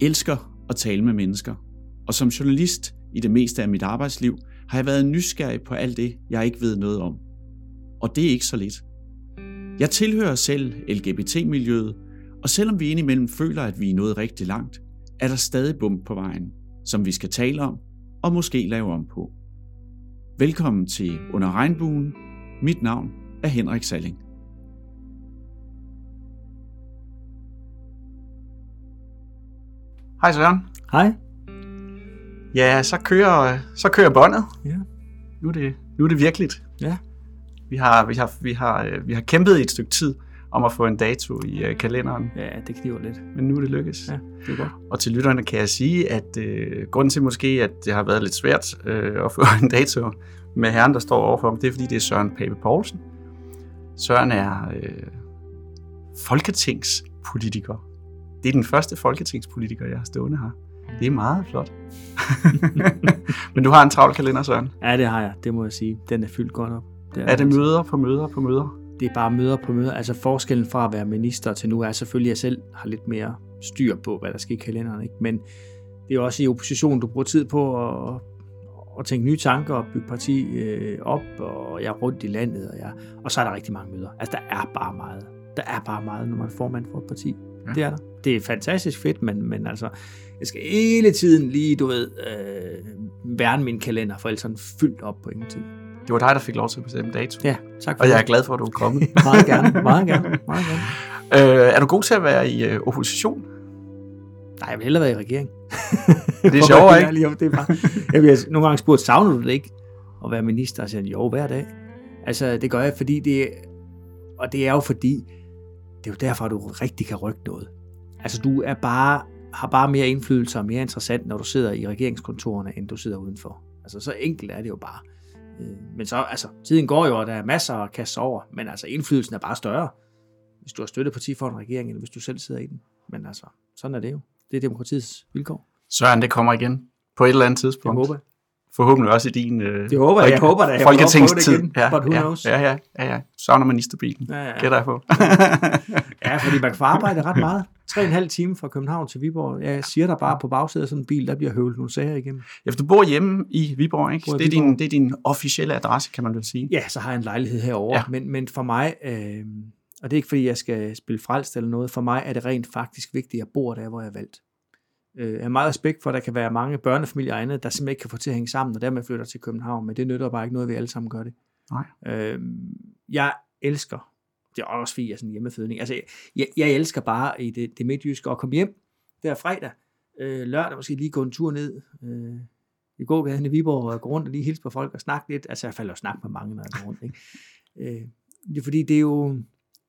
elsker at tale med mennesker, og som journalist i det meste af mit arbejdsliv har jeg været nysgerrig på alt det, jeg ikke ved noget om. Og det er ikke så lidt. Jeg tilhører selv LGBT-miljøet, og selvom vi indimellem føler, at vi er nået rigtig langt, er der stadig bump på vejen, som vi skal tale om og måske lave om på. Velkommen til Under Regnbuen. Mit navn er Henrik Salling. Hej Søren. Hej. Ja, så kører, så kører båndet. Ja. Nu er det, nu er det virkeligt. Ja. Vi har, vi, har, vi, har, øh, vi har kæmpet i et stykke tid om at få en dato i uh, kalenderen, Ja, det kniver lidt. men nu er det lykkes. Ja, det er godt. Og til lytterne kan jeg sige, at øh, grunden til måske, at det har været lidt svært øh, at få en dato med herren, der står overfor ham, det er fordi, det er Søren Pape Poulsen. Søren er øh, folketingspolitiker. Det er den første folketingspolitiker, jeg har stående her. Det er meget flot. Men du har en travl kalender, Søren. Ja, det har jeg. Det må jeg sige. Den er fyldt godt op. Det Er det altså. møder på møder på møder? Det er bare møder på møder. Altså forskellen fra at være minister til nu er selvfølgelig, at jeg selv har lidt mere styr på, hvad der sker i kalenderen. Ikke? Men det er også i opposition, du bruger tid på at, at tænke nye tanker og bygge parti øh, op, og jeg er rundt i landet, og, jeg, og så er der rigtig mange møder. Altså, der er bare meget. Der er bare meget, når man er formand for et parti. Ja. Det er der. Det er fantastisk fedt, men, men altså, jeg skal hele tiden lige, du ved, øh, værne min kalender, for ellers er den fyldt op på ingen tid. Det var dig, der fik lov til at bestemme dato. Ja, tak for Og jeg er det. glad for, at du er kommet. meget gerne, meget gerne, meget gerne. øh, er du god til at være i øh, opposition? Nej, jeg vil hellere være i regering. Det er være ikke? ærlig om Det er bare, jeg bliver nogle gange spurgt, savner du det ikke at være minister? Og siger jo, hver dag. Altså, det gør jeg, fordi det og det er jo fordi, det er jo derfor, at du rigtig kan rykke noget. Altså, du er bare, har bare mere indflydelse og mere interessant, når du sidder i regeringskontorerne, end du sidder udenfor. Altså, så enkelt er det jo bare. Øh, Men så, altså, tiden går jo, og der er masser at kaste over, men altså, indflydelsen er bare større, hvis du har støtteparti for en regering, end hvis du selv sidder i den. Men altså, sådan er det jo. Det er demokratiets vilkår. Søren, det kommer igen på et eller andet Det tidspunkt. håber jeg. Forhåbentlig også i din øh, Det håber jeg. Jeg håber da, jeg prøve det folketingstid. igen, ja, but who ja, knows? Ja, ja, ja, ja. Savner ministerbilen. Ja, ja. Gætter jeg på. Ja, fordi man kan få arbejde ret meget. 3,5 time fra København til Viborg. Jeg siger der bare på bagsædet af sådan en bil, der bliver høvlet nogle sager igennem. ja, for du bor hjemme i Viborg, ikke? Bor Det er, din, Viborg. det er din officielle adresse, kan man vel sige. Ja, så har jeg en lejlighed herovre. Ja. Men, men for mig, øh, og det er ikke fordi, jeg skal spille frelst eller noget, for mig er det rent faktisk vigtigt, at jeg bor der, hvor jeg er valgt. Øh, Jeg har meget respekt for, at der kan være mange børnefamilier og andet, der simpelthen ikke kan få til at hænge sammen, og dermed flytter til København, men det nytter bare ikke noget, at vi alle sammen gør det. Nej. Øh, jeg elsker, det er også fordi jeg er sådan en hjemmefødning, altså jeg, jeg elsker bare i det, det midtjyske at komme hjem der fredag, øh, lørdag måske lige gå en tur ned øh, i gågaden i Viborg og gå rundt og lige hilse på folk og snakke lidt. Altså jeg falder jo snak med mange, når jeg går rundt. Ikke? Øh, det er fordi, det er jo,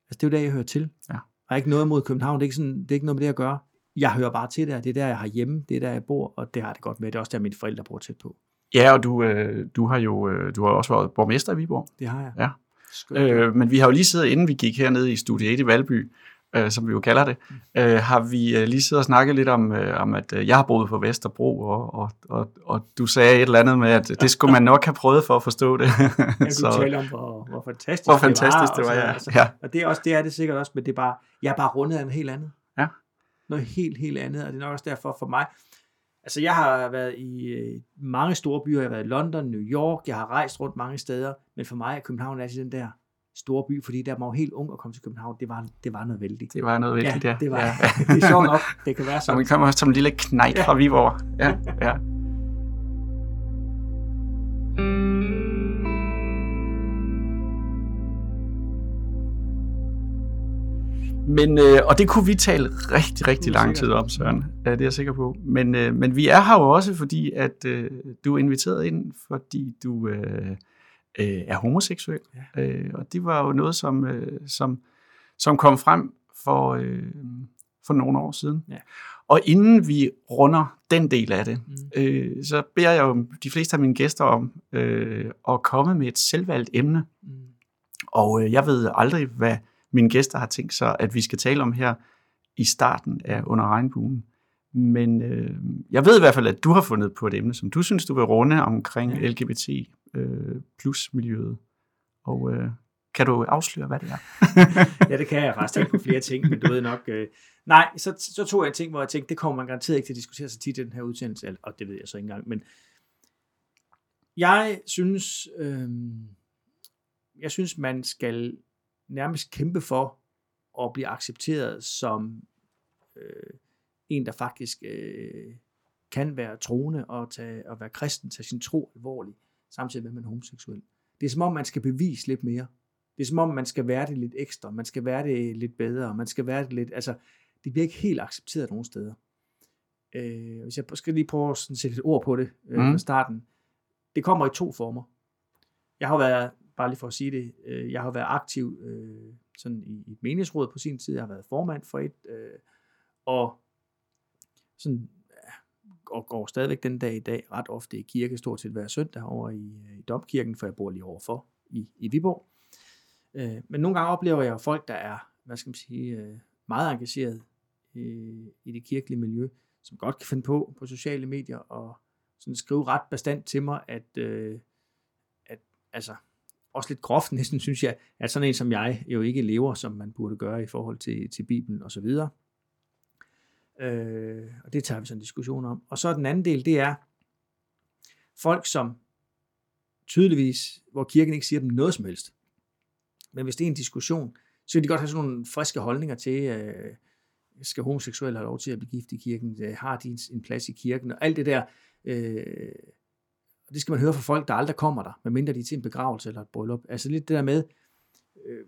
altså det er jo der, jeg hører til. Ja. Har ikke noget mod København, det er ikke, sådan, det er ikke noget med det at gøre. Jeg hører bare til der, det er der, jeg har hjemme, det er der, jeg bor, og det har det godt med. Det er også der, mine forældre bor tæt på. Ja, og du, øh, du har jo øh, du har også været borgmester i Viborg. Det har jeg. Ja. Skønt. Øh, men vi har jo lige siddet, inden vi gik hernede i Studie 1 i Valby, øh, som vi jo kalder det, øh, har vi øh, lige siddet og snakket lidt om, øh, om at øh, jeg har boet på Vesterbro, og, og, og, og du sagde et eller andet med, at det skulle man nok have prøvet for at forstå det. Jeg vil tale om, hvor, hvor fantastisk, hvor fantastisk det og var, sådan ja. noget. Altså, ja. Og det er også det er det sikkert også, men det er bare, jeg er bare rundet af noget helt andet. Ja. Noget helt, helt andet, og det er nok også derfor for mig. Altså jeg har været i øh, mange store byer, jeg har været i London, New York, jeg har rejst rundt mange steder, men for mig er København altid den der store by, fordi der var jo helt ung at komme til København, det var, det var noget vældigt. Det var noget vigtigt, ja. ja, det var, Ja. det er sjovt nok, det kan være Så sådan. man kommer som en lille knejt fra Viborg. Ja, ja. Men, øh, og det kunne vi tale rigtig, rigtig lang tid om, Søren. Ja, det er jeg sikker på. Men, øh, men vi er her jo også, fordi at øh, du er inviteret ind, fordi du øh, øh, er homoseksuel. Ja. Øh, og det var jo noget, som, øh, som, som kom frem for, øh, for nogle år siden. Ja. Og inden vi runder den del af det, Mm. øh, så beder jeg jo de fleste af mine gæster om øh, at komme med et selvvalgt emne. Mm. Og øh, jeg ved aldrig, hvad mine gæster har tænkt sig, at vi skal tale om her i starten af Under Regnbuen. Men øh, jeg ved i hvert fald, at du har fundet på et emne, som du synes, du vil runde omkring Ja. LGBT øh, plus miljøet. Og øh, kan du afsløre, hvad det er? Ja, det kan jeg faktisk tænke på flere ting, men du ved nok, øh, Nej, så, så tog jeg en ting, hvor jeg tænkte, det kommer man garanteret ikke til at diskutere så tit i den her udsendelse, og det ved jeg så ikke engang, men jeg synes, øh, jeg synes, man skal nærmest kæmpe for at blive accepteret som øh, en, der faktisk øh, kan være troende og, tage, og være kristen, tage sin tro alvorligt, samtidig med, at man er homoseksuel. Det er som om, man skal bevise lidt mere. Det er som om, man skal være det lidt ekstra, man skal være det lidt bedre, man skal være det lidt, altså, det bliver ikke helt accepteret nogen steder. Øh, hvis jeg skal lige prøve at sætte et ord på det øh, mm. fra starten. Det kommer i to former. Jeg har været, bare lige for at sige det, øh, jeg har været aktiv øh, sådan i, i et menighedsråd på sin tid, jeg har været formand for et, øh, og sådan og går stadigvæk den dag i dag ret ofte i kirke, stort set hver søndag over i, øh, i Domkirken, for jeg bor lige overfor i, i Viborg. Øh, men nogle gange oplever jeg folk, der er, hvad skal man sige, øh, meget engageret i, i det kirkelige miljø, som godt kan finde på på sociale medier og sådan skrive ret bestandt til mig, at, øh, at altså, også lidt groft næsten, synes jeg, at sådan en som jeg jo ikke lever, som man burde gøre i forhold til, til Bibelen og så videre. Øh, og det tager vi så en diskussion om. Og så den anden del, det er folk, som tydeligvis, hvor kirken ikke siger dem noget som helst. Men hvis det er en diskussion, så kan de godt have sådan nogle friske holdninger til, øh, skal homoseksuelle have lov til at blive gift i kirken? Øh, har de en plads i kirken? Og alt det der, øh, det skal man høre fra folk, der aldrig kommer der, medmindre de er til en begravelse eller et bryllup. Altså lidt det der med, øh,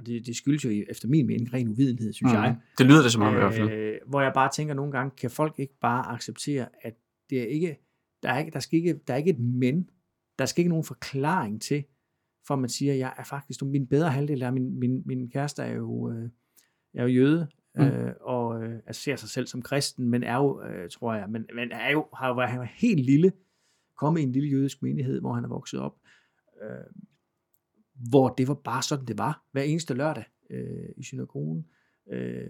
og det, det skyldes jo efter min mening ren uvidenhed, synes mm. jeg. Det lyder det som om øh, i hvert fald. Øh, hvor jeg bare tænker nogle gange, kan folk ikke bare acceptere, at det er ikke, der er ikke, der skal ikke, der er ikke et men, der skal ikke nogen forklaring til, for man siger, jeg er faktisk, min bedre halvdel er, min, min, min kæreste er jo, øh, er jo jøde, mm. øh, og øh, altså ser sig selv som kristen, men er jo, øh, tror jeg, men, men er jo, har jo været helt lille, kommet i en lille jødisk menighed, hvor han er vokset op, øh, hvor det var bare sådan, det var, hver eneste lørdag øh, i synagogen. Øh,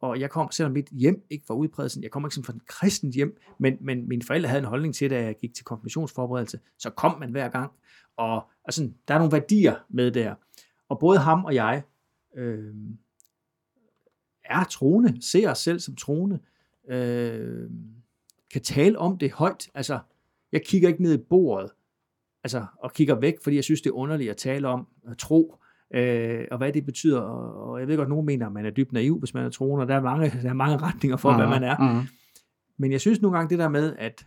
og jeg kom, selvom mit hjem ikke var udpræget, jeg kom ikke fra en kristent hjem, men, men mine forældre havde en holdning til, da jeg gik til konfirmationsforberedelse, så kom man hver gang. Og altså, der er nogle værdier med der. Og både ham og jeg øh, er troende, ser os selv som troende, øh, kan tale om det højt. Altså, jeg kigger ikke ned i bordet altså, og kigger væk, fordi jeg synes, det er underligt at tale om at tro, øh, og hvad det betyder. Og, og jeg ved godt, at nogen mener, at man er dybt naiv, hvis man er troende, og der er mange, der er mange retninger for, uh-huh. hvad man er. Uh-huh. Men jeg synes nogle gange det der med, at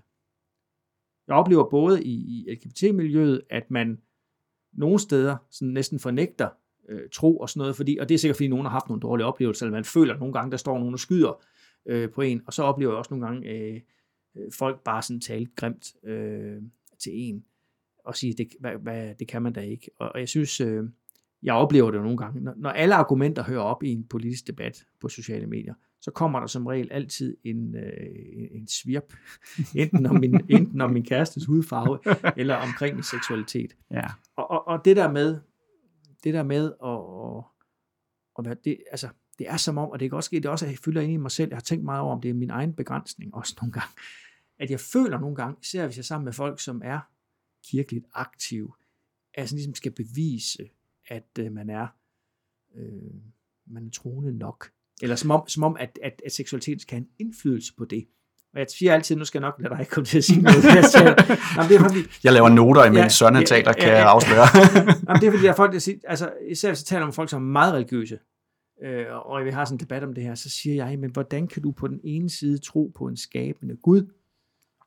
jeg oplever både i, i LGBT-miljøet, at man nogle steder sådan næsten fornægter øh, tro og sådan noget, fordi, og det er sikkert fordi nogen har haft nogle dårlige oplevelser, eller man føler at nogle gange, der står nogen og skyder øh, på en, og så oplever jeg også nogle gange øh, øh folk bare sådan tale grimt øh, til en og sige, det, hvad, hvad, det kan man da ikke. Og, og jeg synes, øh, jeg oplever det nogle gange, når, når alle argumenter hører op i en politisk debat på sociale medier, så kommer der som regel altid en, øh, en svirp, enten om, min, enten om min kærestes hudfarve, eller omkring min seksualitet. Ja. Og, og, og det der med, det der med at, og, og det, altså, det er som om, og det kan også ske, det også, at jeg fylder ind i mig selv, jeg har tænkt meget over, om det er min egen begrænsning også nogle gange, at jeg føler nogle gange, især hvis jeg er sammen med folk, som er kirkeligt aktiv, altså ligesom skal bevise, at øh, man er øh, man er troende nok. Eller som om, som om at, at, at seksualitet skal have en indflydelse på det. Og jeg siger altid, nu skal jeg nok lade dig komme til at sige noget. Jeg, siger, jamen, det er fordi, jeg laver noter, imens ja, Søren ja, taler, kan ja, jeg afsløre. jamen, det er fordi, der er folk, der siger, altså, især hvis jeg taler om folk, som er meget religiøse, øh, og vi har sådan en debat om det her, så siger jeg, men hvordan kan du på den ene side tro på en skabende Gud,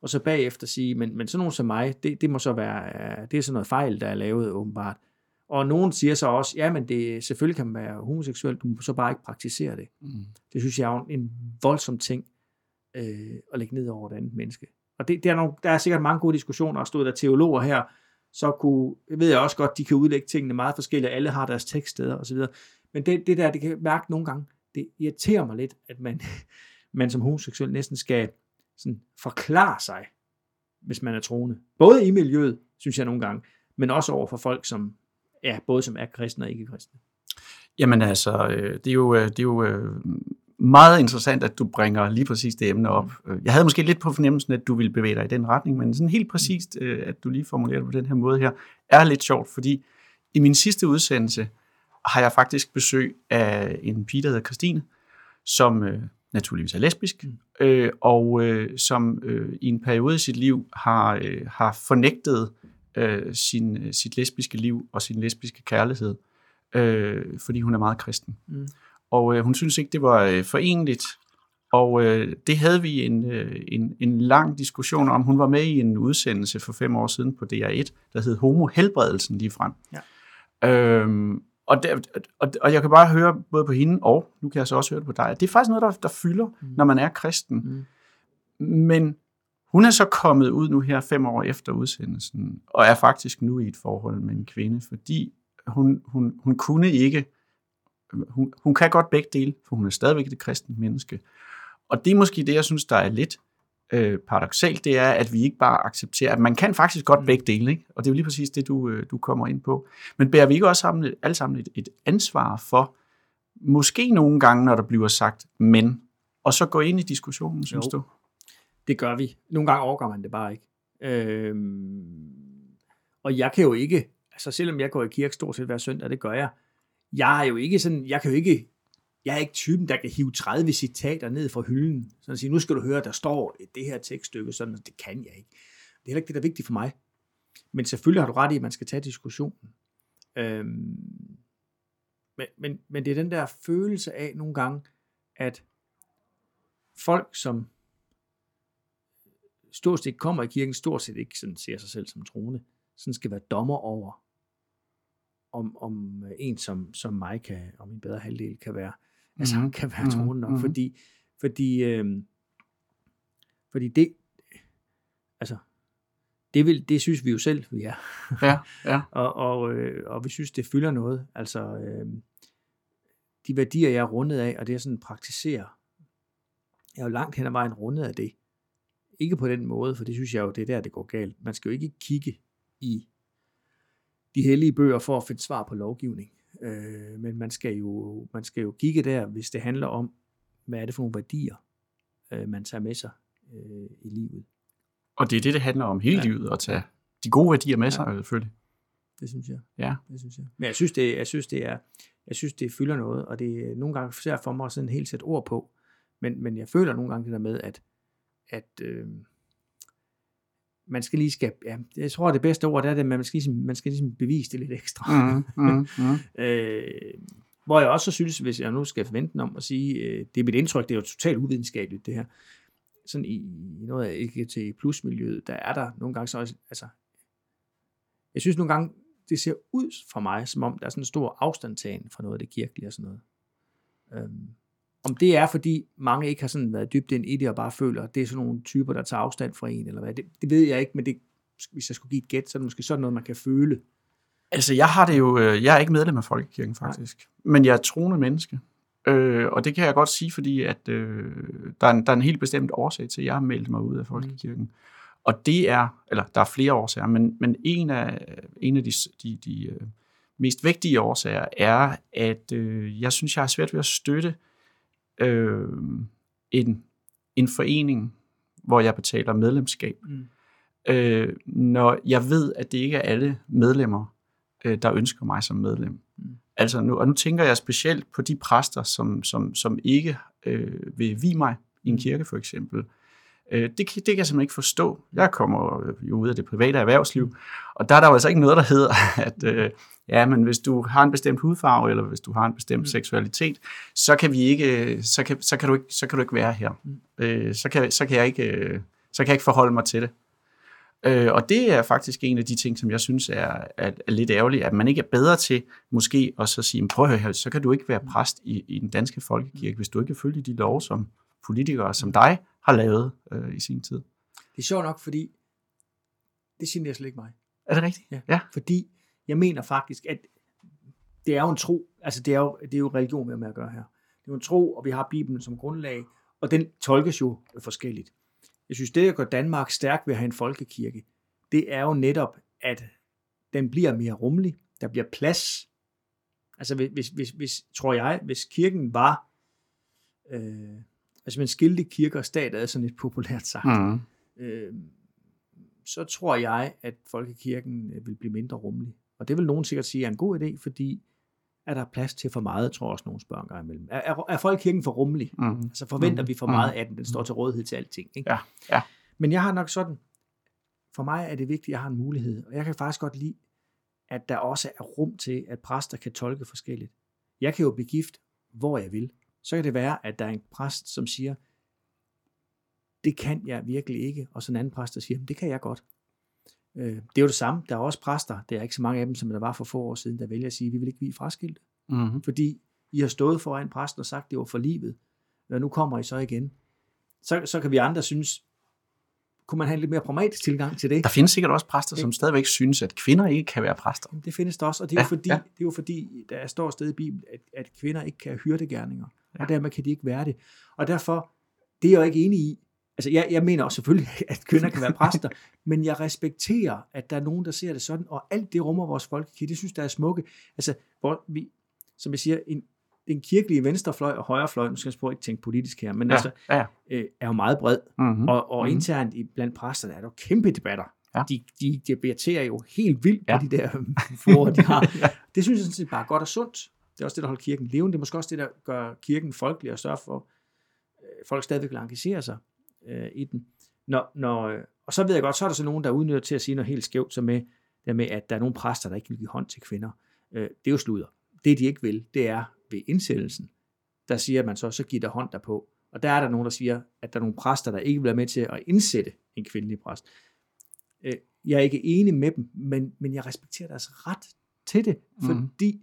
og så bagefter sige, men, men sådan nogen som mig, det, det må så være, det er sådan noget fejl, der er lavet åbenbart. Og nogen siger så også, ja, men det, selvfølgelig kan man være homoseksuel, du må så bare ikke praktisere det. Mm. Det synes jeg er en voldsom ting øh, at lægge ned over et andet menneske. Og det, det er nogle, der er sikkert mange gode diskussioner, og stod der teologer her, så kunne, ved jeg også godt, de kan udlægge tingene meget forskelligt, alle har deres tekststeder osv. Men det, det der, det kan mærke nogle gange, det irriterer mig lidt, at man, man som homoseksuel næsten skal sådan forklare sig, hvis man er troende. Både i miljøet, synes jeg nogle gange, men også over for folk, som er både som er kristne og ikke kristne. Jamen altså, øh, det er jo, øh, det er jo øh, meget interessant, at du bringer lige præcis det emne op. Jeg havde måske lidt på fornemmelsen, at du ville bevæge dig i den retning, men sådan helt præcist, at du lige formulerer det på den her måde her, er lidt sjovt, fordi i min sidste udsendelse har jeg faktisk besøg af en pige, der hedder Christine, som øh, naturligvis er lesbisk, Mm. øh, og øh, som øh, i en periode i sit liv har, øh, har fornægtet øh, sin, øh, sit lesbiske liv og sin lesbiske kærlighed, øh, fordi hun er meget kristen. Mm. Og øh, hun synes ikke, det var øh, forenligt. Og øh, det havde vi en, øh, en, en lang diskussion om. Hun var med i en udsendelse for fem år siden på DR1, der hed Homo Helbredelsen lige frem. Ja. Øhm, og, der, og, og jeg kan bare høre både på hende, og nu kan jeg så også høre det på dig, at det er faktisk noget, der, der fylder, mm. når man er kristen. Mm. Men hun er så kommet ud nu her fem år efter udsendelsen, og er faktisk nu i et forhold med en kvinde, fordi hun, hun, hun kunne ikke, hun, hun kan godt begge dele, for hun er stadigvæk et kristent menneske. Og det er måske det, jeg synes, der er lidt øh, paradoxalt, det er, at vi ikke bare accepterer, at man kan faktisk godt Mm. begge dele, ikke? og det er jo lige præcis det, du, øh, du kommer ind på. Men bærer vi ikke også sammen, alle sammen et, et ansvar for, måske nogle gange, når der bliver sagt men, og så gå ind i diskussionen, synes Jo. du? Det gør vi. Nogle gange overgår man det bare ikke. Øhm, og jeg kan jo ikke, altså selvom jeg går i kirke stort set hver søndag, det gør jeg, jeg er jo ikke sådan, jeg kan jo ikke, jeg er ikke typen, der kan hive 30 citater ned fra hylden, sådan at sige, nu skal du høre, der står det her tekststykke, sådan, det kan jeg ikke. Det er heller ikke det, der er vigtigt for mig. Men selvfølgelig har du ret i, at man skal tage diskussionen. Øhm, men, men, men det er den der følelse af nogle gange, at folk, som stort set kommer i kirken, stort set ikke sådan ser sig selv som troende, sådan skal være dommer over, om, om en som, som mig kan, om min bedre halvdel kan være, mm-hmm. altså Mhm. kan være Mhm. troende nok, Mhm. fordi, fordi, øh, fordi det, altså, det, vil, det synes vi jo selv, vi er. Ja, ja. Og, og, øh, og vi synes, det fylder noget. Altså, øh, de værdier, jeg er rundet af, og det jeg sådan praktiserer, jeg er jo langt hen ad vejen rundet af det. Ikke på den måde, for det synes jeg jo, det er der, det går galt. Man skal jo ikke kigge i de hellige bøger for at finde svar på lovgivning. Øh, men man skal, jo, man skal jo kigge der, hvis det handler om, hvad er det for nogle værdier, øh, man tager med sig øh, i livet. Og det er det, det handler om hele Ja. livet, at tage de gode værdier med sig, ja. selvfølgelig. Det synes jeg. Ja. Det synes jeg. Men jeg synes, det, jeg synes, det er, jeg synes, det fylder noget, og det er nogle gange svært for mig sådan helt sætte ord på. Men, men jeg føler nogle gange det der med, at, at øh, man skal lige skal, ja, jeg tror, det bedste ord det er det, at man skal ligesom, man skal ligesom bevise det lidt ekstra. Mm, mm, mm. øh, hvor jeg også synes, hvis jeg nu skal forvente om at sige, øh, det er mit indtryk, det er jo totalt uvidenskabeligt det her, sådan i, i noget af LGBT plus miljøet, der er der nogle gange så også, altså, jeg synes nogle gange, det ser ud for mig, som om der er sådan en stor afstandtagen fra noget af det kirkelige og sådan noget. Øhm, om det er, fordi mange ikke har sådan været dybt ind i det, og bare føler, at det er sådan nogle typer, der tager afstand fra en, eller hvad, det, det ved jeg ikke, men det, hvis jeg skulle give et gæt, så er det måske sådan noget, man kan føle. Altså, jeg har det jo, øh, jeg er ikke medlem af Folkekirken, faktisk. Nej. Men jeg er troende menneske. Øh, og det kan jeg godt sige, fordi at, øh, der, er en, der er en helt bestemt årsag til, at jeg har meldt mig ud af Folkekirken. Mm. Og det er, eller der er flere årsager, men, men en af, en af de, de, de øh, mest vigtige årsager er, at øh, jeg synes, jeg har svært ved at støtte øh, en, en forening, hvor jeg betaler medlemskab. Mm. Øh, når jeg ved, at det ikke er alle medlemmer, øh, der ønsker mig som medlem. Mm. Altså nu, og nu tænker jeg specielt på de præster, som, som, som ikke øh, vil vi mig i en Mm. kirke for eksempel. Øh, det, kan- det kan jeg simpelthen ikke forstå. Jeg kommer øh, jo ud af det private erhvervsliv, og der er der jo altså ikke noget, der hedder, at øh, ja, men hvis du har en bestemt hudfarve, eller hvis du har en bestemt Mm. seksualitet, så kan vi ikke, så kan, så kan du ikke, så kan du ikke være her. Mm. Øh, så, kan, så kan jeg ikke, øh, så kan jeg ikke forholde mig til det. Øh, og det er faktisk en af de ting, som jeg synes er, er, er lidt ærgerligt, at man ikke er bedre til måske at så sige, prøv at høre så kan du ikke være præst i, i den danske folkekirke, hvis du ikke kan følge de love, som politikere som dig har lavet øh, i sin tid. Det er sjovt nok, fordi det generer slet ikke mig. Er det rigtigt? Ja. ja. Fordi jeg mener faktisk, at det er jo en tro, altså det er jo, det er jo religion, vi har med at gøre her. Det er jo en tro, og vi har Bibelen som grundlag, og den tolkes jo forskelligt. Jeg synes, det, der gør Danmark stærk ved at have en folkekirke, det er jo netop, at den bliver mere rummelig, der bliver plads. Altså hvis, hvis, hvis, hvis tror jeg, hvis kirken var, øh, altså man skilte kirke og stat er sådan lidt populært sagt, Mm. øh, så tror jeg, at folkekirken øh, vil blive mindre rummelig. Og det vil nogen sikkert sige er en god idé, fordi er der plads til for meget, tror jeg også nogle spørger gang imellem. Er, er, er folkekirken for rummelig? Mm. Altså forventer Mhm. vi for meget Mhm. af den? Den står til rådighed til alting. Ikke? Ja, ja. Men jeg har nok sådan, for mig er det vigtigt, at jeg har en mulighed. Og jeg kan faktisk godt lide, at der også er rum til, at præster kan tolke forskelligt. Jeg kan jo blive gift, hvor jeg vil. Så kan det være, at der er en præst, som siger, det kan jeg virkelig ikke. Og så en anden præst, der siger, det kan jeg godt. Øh, Det er jo det samme. Der er også præster, der er ikke så mange af dem, som der var for få år siden, der vælger at sige, vi vil ikke blive fraskilt. Mm. Fordi I har stået foran præsten og sagt, det var for livet. Og nu kommer I så igen. Så, så kan vi andre synes, kunne man have en lidt mere pragmatisk tilgang til det? Der findes sikkert også præster, som stadigvæk synes, at kvinder ikke kan være præster. Det findes der også, og det er, Ja, fordi, ja. det er jo fordi, der står sted i Bibelen, at, at kvinder ikke kan hyrde gerninger. Og dermed kan de ikke være det. Og derfor, det er jeg jo ikke enig i. Altså, jeg, jeg mener også selvfølgelig, at kvinder kan være præster, men jeg respekterer, at der er nogen, der ser det sådan, og alt det rummer vores folkekirke. Det synes der er smukke. Altså, hvor vi, som jeg siger, en, den kirkelige venstrefløj og højrefløj, nu skal jeg prøve ikke tænke politisk her, men ja. altså, ja, ja. øh, er jo meget bred. Mm-hmm. Og, og Mhm. internt i, blandt præsterne er der jo kæmpe debatter. Ja. De, de debatterer jo helt vildt Ja. på de der forer, de har. ja. Det synes jeg sådan set bare er godt og sundt. Det er også det, der holder kirken levende. Det er måske også det, der gør kirken folkelig og sørger for, at folk stadigvæk vil engagere sig øh, i den. Når, når, øh, og så ved jeg godt, så er der så nogen, der udnytter til at sige noget helt skævt, som med, der med, at der er nogle præster, der ikke vil give hånd til kvinder. Øh, det er jo sludder. Det, de ikke vil, det er ved indsættelsen. Der siger man så, så giver der hånd derpå. Og der er der nogen, der siger, at der er nogle præster, der ikke vil være med til at indsætte en kvindelig præst. Øh, jeg er ikke enig med dem, men, men jeg respekterer deres ret til det, fordi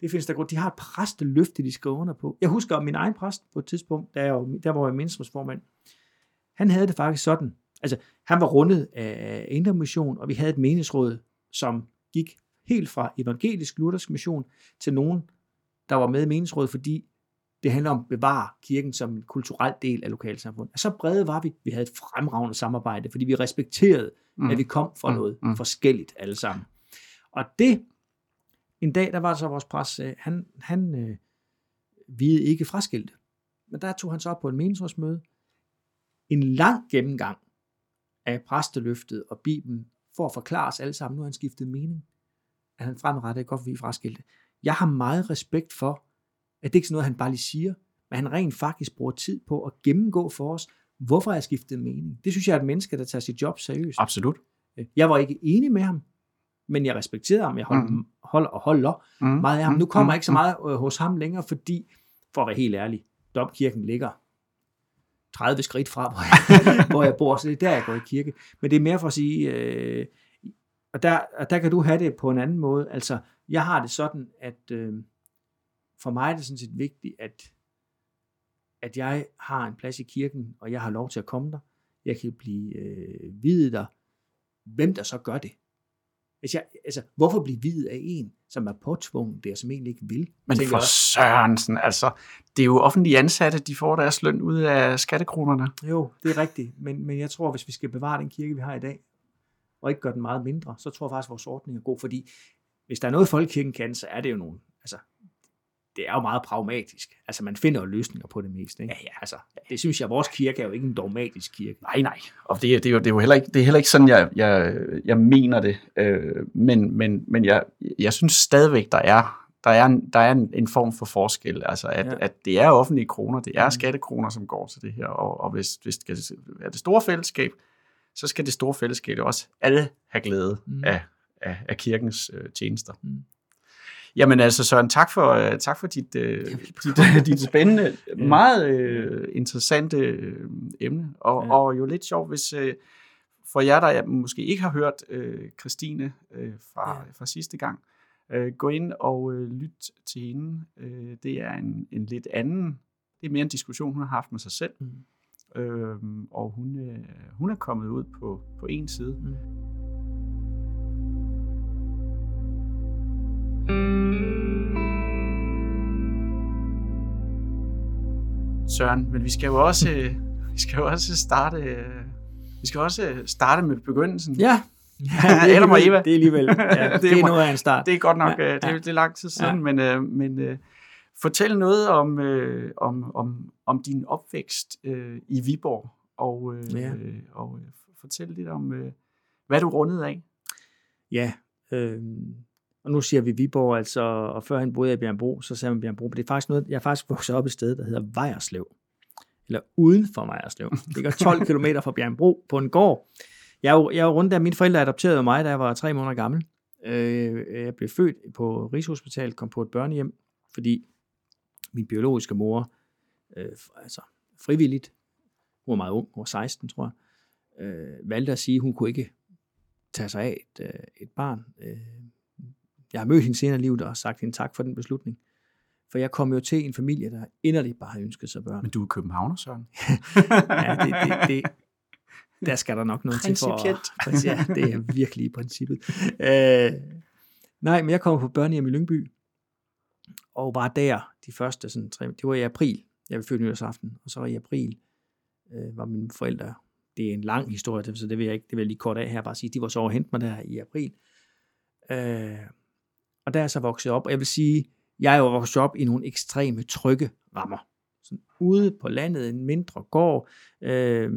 det findes der grund. De har et præsteløfte, de skriver under på. Jeg husker om min egen præst på et tidspunkt, der, jeg, var- der var jeg menighedsrådsformand. Han havde det faktisk sådan. Altså, han var rundet af Indre Mission, og vi havde et menighedsråd, som gik helt fra evangelisk luthersk mission til nogen, der var med i menighedsrådet, fordi det handler om at bevare kirken som en kulturel del af lokalsamfundet. Og så brede var vi. Vi havde et fremragende samarbejde, fordi vi respekterede, mm. at vi kom fra Mm. noget Mm. forskelligt alle sammen. Og det, en dag, der var så vores præst, øh, han, han øh, viede ikke fraskilte. Men der tog han så op på en menighedsrådsmøde. En lang gennemgang af præsteløftet og Bibelen, for at forklare os alle sammen, nu har han skiftet mening. At han fremadrettet godt vil fraskilte. Jeg har meget respekt for, at det ikke er sådan noget, han bare lige siger, men han rent faktisk bruger tid på at gennemgå for os, hvorfor jeg skiftet mening. Det synes jeg er et menneske, der tager sit job seriøst. Absolut. Jeg var ikke enig med ham, men jeg respekterede ham. Jeg holdt, Mhm. holder og holder Mm. meget af ham. Nu kommer Mm. jeg ikke så meget øh, hos ham længere, fordi, for at være helt ærlig, domkirken ligger 30 skridt fra, hvor jeg, hvor jeg bor, så det er der, jeg går i kirke. Men det er mere for at sige, øh, og, der, og der kan du have det på en anden måde. Altså, jeg har det sådan, at øh, for mig er det sådan set vigtigt, at, at jeg har en plads i kirken, og jeg har lov til at komme der. Jeg kan blive øh, videt der. Hvem der så gør det? Altså, jeg, altså, hvorfor blive videt af en, som er påtvunget det, og som egentlig ikke vil? Men for. Sørensen, altså, det er jo offentlige ansatte, de får deres løn ud af skattekronerne. Jo, det er rigtigt, men, men jeg tror, hvis vi skal bevare den kirke, vi har i dag, og ikke gøre den meget mindre, så tror jeg faktisk, at vores ordning er god, fordi hvis der er noget, folkekirken kan, så er det jo nogen, altså, det er jo meget pragmatisk. Altså, man finder jo løsninger på det meste. Ikke? Ja, ja. Altså, det synes jeg, vores kirke er jo ikke en dogmatisk kirke. Nej, nej. Og det, er- det, er jo, det er jo heller ikke, det er heller ikke sådan, jeg, jeg, jeg mener det. Øh, men men, men jeg, jeg synes stadigvæk, der er, der er, en, der er en, en form for forskel. Altså, at, Ja. at det er offentlige kroner, det er Mm. skattekroner, som går til det her. Og, og hvis, hvis det skal være det store fællesskab, så skal det store fællesskab også alle have glæde mm. af, af, af kirkens øh, tjenester. Mm. Jamen altså Søren, tak for, øh, tak for dit, øh, dit, øh, dit spændende, Ja. meget øh, interessante øh, emne, og, Ja. og jo lidt sjovt, hvis øh, for jer, der måske ikke har hørt øh, Christine øh, fra, ja. fra sidste gang, øh, gå ind og øh, lyt til hende. Øh, det er en, en lidt anden, det er mere en diskussion, hun har haft med sig selv, Mm. øh, og hun, øh, hun er kommet ud på, på en side. Mm. Søren, men vi skal jo også, øh, vi skal jo også starte, øh, vi skal også starte med begyndelsen. Ja. Ja, Adam og Eva. Det er alligevel, ja, det, Det er noget af en start. Det er godt nok, Ja, ja, det, er, det er lang tid siden, Ja. men, øh, men øh, fortæl noget om, øh, om, om, om din opvækst øh, i Viborg, og, øh, Ja. øh, og øh, fortæl lidt om, øh, hvad du rundede af. Ja, øh, Og nu siger vi Viborg, altså, og førhen boede jeg i Bjørnbro, så sagde man Bjørnbro. Men det er faktisk noget, jeg er faktisk vokset op et sted, der hedder Vejerslev. Eller uden for Vejerslev. Det ligger 12 km fra Bjørnbro på en gård. Jeg er jo, jeg er jo rundt der, mine forældre adopterede mig, da jeg var tre måneder gammel. Øh, jeg blev født på Rigshospitalet, kom på et børnehjem, fordi min biologiske mor, øh, altså frivilligt, hun var meget ung, hun var 16, tror jeg, øh, valgte at sige, at hun kunne ikke tage sig af et, øh, et barn. Øh, jeg har mødt hende senere i livet og sagt hende tak for den beslutning. For jeg kom jo til en familie, der inderligt bare har ønsket sig børn. Men du er københavner, Søren. ja, det, det, det, der skal der nok noget til for... Ja, det er virkelig i princippet. Øh, nej, men jeg kom på børnehjem i Lyngby, og var der de første sådan, tre, det var i april, jeg blev født nytårsaften, og så i april øh, var mine forældre, det er en lang historie, så det vil jeg ikke, det vil jeg lige kort af her, bare sige, de var så over hente mig der i april. Øh, og der er jeg så vokset op, og jeg vil sige, jeg er jo vokset op i nogle ekstreme trygge rammer. Sådan ude på landet, en mindre gård, øh,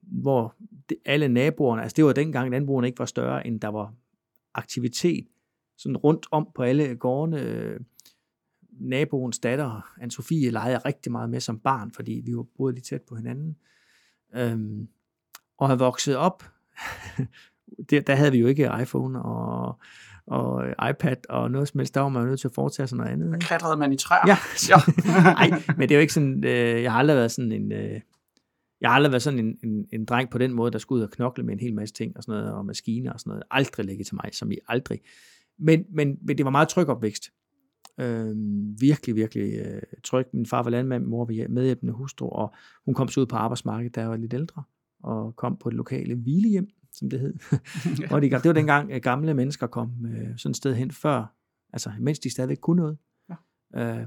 hvor alle naboerne, altså det var dengang, landbrugerne ikke var større, end der var aktivitet sådan rundt om på alle gårdene. Naboens datter, Anne-Sophie, legede jeg rigtig meget med som barn, fordi vi var boet lige tæt på hinanden. Øhm, og har vokset op, der, der havde vi jo ikke iPhone og, og iPad og noget som helst, der var man nødt til at foretage sig noget andet. Ikke? Klatrede man i træer? Ja, ja. Nej, men det er jo ikke sådan, øh, jeg har aldrig været sådan en, øh, jeg har aldrig været sådan en, en, en dreng på den måde, der skulle ud og knokle med en hel masse ting og sådan noget, og maskiner og sådan noget. Aldrig ligget til mig, som i aldrig. Men, men, men det var meget tryg opvækst. Øh, virkelig, virkelig øh, tryg. Min far var landmand, min mor var medhjælpende hustru, og hun kom så ud på arbejdsmarkedet, da jeg var lidt ældre, og kom på det lokale hvilehjem, som det hed. og det, det var dengang, gamle mennesker kom øh, sådan et sted hen før, altså mens de stadigvæk kunne noget. Ja. Øh,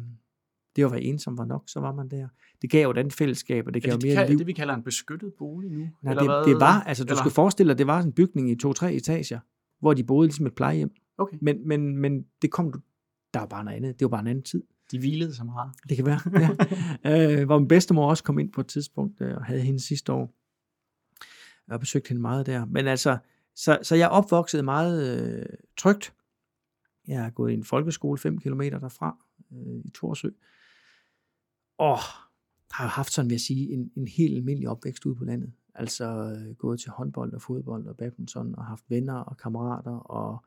det var være ensom var nok, så var man der. Det gav jo den fællesskab, og det gav jo mere kan, liv. det, vi kalder en beskyttet bolig nu? Nej, eller det, hvad? det var, altså du Eller? skal forestille dig, det var sådan en bygning i to-tre etager, hvor de boede ligesom et plejehjem. Okay. Men, men, men det kom du, der var bare noget andet. Det var bare en anden tid. De hvilede så meget. Det kan være, ja. øh, hvor min bedstemor også kom ind på et tidspunkt, øh, og havde hende sidste år. Jeg har besøgt hende meget der. Men altså, så, så jeg opvoksede meget øh, trygt. Jeg er gået i en folkeskole 5 km derfra, øh, i Torsø. Og har haft sådan, vil jeg sige, en, en helt almindelig opvækst ude på landet. Altså øh, gået til håndbold og fodbold og badminton, og haft venner og kammerater, og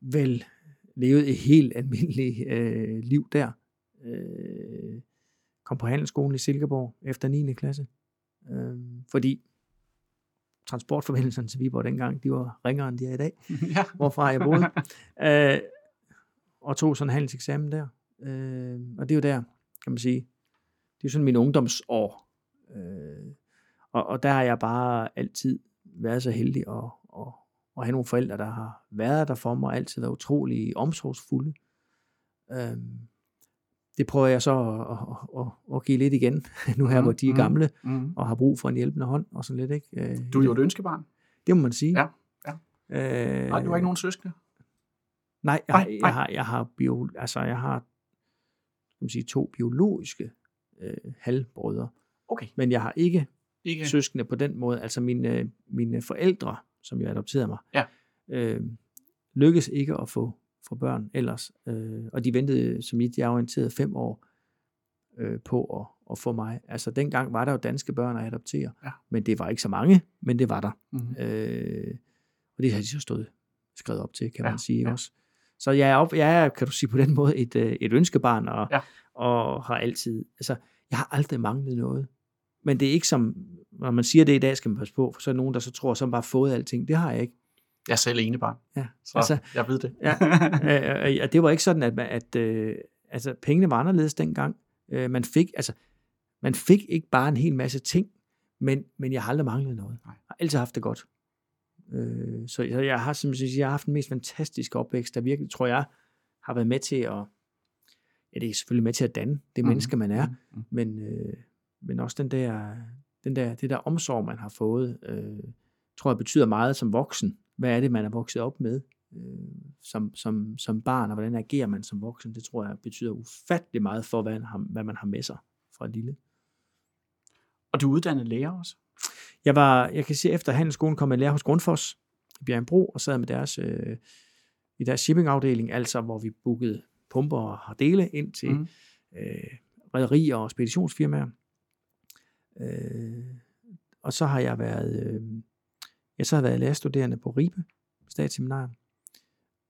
vel levet et helt almindeligt øh, liv der. Øh, kom på handelsskolen i Silkeborg efter 9. klasse. Øh, fordi transportforbindelserne til Viborg dengang, de var ringere end de er i dag, ja. hvorfra jeg boede. øh, og tog sådan en handelseksamen der. Øh, og det er jo der, kan man sige, det er jo sådan min ungdomsår. Øh, og, og der har jeg bare altid været så heldig at, at, at have nogle forældre, der har været der for mig, og altid været utrolig omsorgsfulde. Øh, det prøver jeg så at, at, at, at give lidt igen, nu her, Mm, hvor de er mm, gamle, Mm. og har brug for en hjælpende hånd, og sådan lidt, ikke? Øh, Du er jo et ønskebarn. Det må man sige. Ja, Øh, Nej, du har ikke nogen søskende. Nej, jeg, Nej, nej, jeg har, jeg har, bio, altså, jeg har skal man sige, to biologiske øh, halvbrødre, Okay. men jeg har ikke Ikke. søskende på den måde. Altså mine, mine forældre, som jo adopterede mig, Ja. øh, lykkedes ikke at få, få børn ellers. Øh, og de ventede, som jeg er orienteret, fem år øh, på at, at få mig. Altså dengang var der jo danske børn at adoptere, Ja. men det var ikke så mange, men det var der. Mm-hmm. Øh, og det har de så stået skrevet op til, kan Ja, man sige ja. også. Så jeg er, op, jeg er, kan du sige på den måde, et, øh, et ønskebarn, og, Ja. og har altid, altså, jeg har aldrig manglet noget. Men det er ikke som, når man siger det i dag, skal man passe på, for så er nogen, der så tror, man bare fået alting. Det har jeg ikke. Jeg er selv enebarn, Ja, så altså, jeg ved det. ja, øh, det var ikke sådan, at, man- at øh, altså, pengene var anderledes dengang. Øh, man fik, altså, man fik ikke bare en hel masse ting, men, men jeg har aldrig manglet noget. Jeg har altid haft det godt. Øh, så jeg, jeg har simpelthen jeg har haft den mest fantastiske opvækst, der virkelig, tror jeg, har været med til at, ja, det er selvfølgelig med til at danne det Mhm. menneske, man er, Mhm. men, øh, men også den der, den der, det der omsorg, man har fået, øh, tror jeg betyder meget som voksen. Hvad er det, man er vokset op med øh, som, som, som barn, og hvordan agerer man som voksen? Det tror jeg betyder ufattelig meget for, hvad man har, hvad man har med sig fra lille. Og du er uddannet lærer også? Jeg var, jeg kan sige, efter handelsskolen kom jeg lærer hos Grundfos i Bjergenbro, og sad med deres øh, i deres shippingafdeling, altså hvor vi bookede pumper og dele ind til mm. øh, rædderier og speditionsfirmaer. Øh, og så har jeg været, øh, jeg så har været lærerstuderende på Ribe Statsseminarium,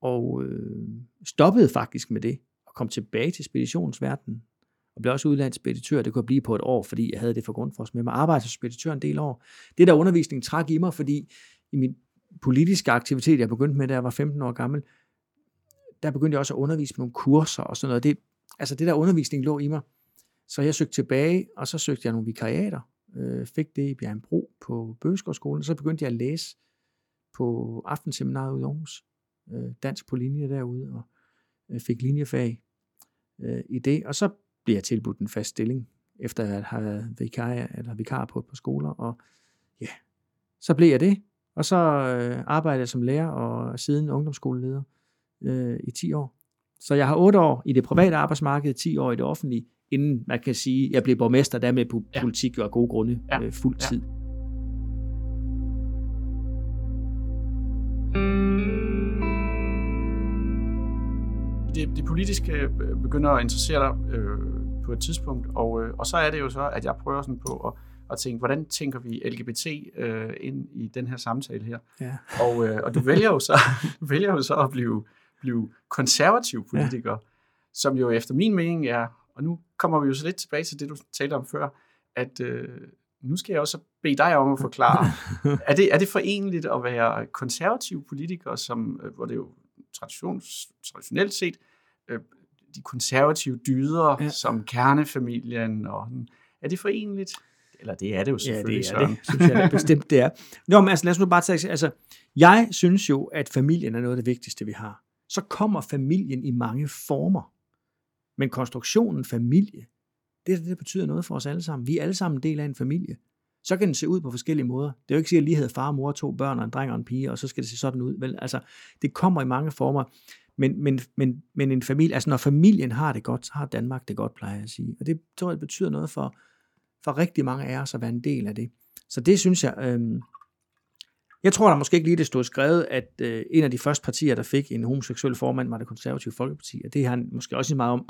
og øh, stoppede faktisk med det, og kom tilbage til speditionsverdenen, og blev også udlandet speditør. Det kunne jeg blive på et år, fordi jeg havde det for grundfors med mig. Arbejdede som speditør en del år. Det der undervisning trak i mig, fordi i min politiske aktivitet, jeg begyndte med, da jeg var 15 år gammel, der begyndte jeg også at undervise på nogle kurser og sådan noget. Det, altså det der undervisning lå i mig. Så jeg søgte tilbage, og så søgte jeg nogle vikariater. Øh, fik det i Bjergenbro på Bøgeskovskolen, og så begyndte jeg at læse på aftenseminaret i Aarhus. Øh, dansk på linje derude, og øh, fik linjefag øh, i det. Og så blev jeg tilbudt en fast stilling, efter at have været vikar, eller vikar på et par skoler, og ja, så blev jeg det. Og så øh, arbejdede jeg som lærer og siden ungdomsskoleleder øh, i 10 år. Så jeg har 8 år i det private arbejdsmarked, 10 år i det offentlige, inden man kan sige, at jeg blev borgmester, der med politik og gode grunde ja. øh, fuld tid. Ja. Det, det politiske øh, begynder at interessere dig øh, på et tidspunkt, og, øh, og så er det jo så, at jeg prøver sådan på at og tænke, hvordan tænker vi LGBT øh, ind i den her samtale her? Ja. Og, øh, og du vælger jo så, du vælger jo så at blive, blive konservativ politiker, ja. som jo efter min mening er, og nu kommer vi jo så lidt tilbage til det, du talte om før, at øh, nu skal jeg også bede dig om at forklare, er, det, er det forenligt at være konservativ politiker, som, øh, hvor det jo traditions, traditionelt set, øh, de konservative dyder, ja. som kernefamilien, og er det forenligt? Eller det er det jo selvfølgelig. Ja, det er det, synes jeg bestemt, det er. Nå, men altså lad os nu bare tage, altså, jeg synes jo, at familien er noget af det vigtigste, vi har. Så kommer familien i mange former. Men konstruktionen familie, det er det, der betyder noget for os alle sammen. Vi er alle sammen en del af en familie. Så kan den se ud på forskellige måder. Det er jo ikke sikkert, at lige hedder far og mor, to børn og en dreng og en pige, og så skal det se sådan ud. Vel, altså, det kommer i mange former. Men, men, men, men en familie, altså når familien har det godt, så har Danmark det godt, plejer jeg at sige. Og det tror jeg betyder noget for, for rigtig mange af os at være en del af det. Så det synes jeg, øh, jeg tror der måske ikke lige det stod skrevet, at øh, en af de første partier, der fik en homoseksuel formand, var det konservative folkeparti, og det har han måske også meget om,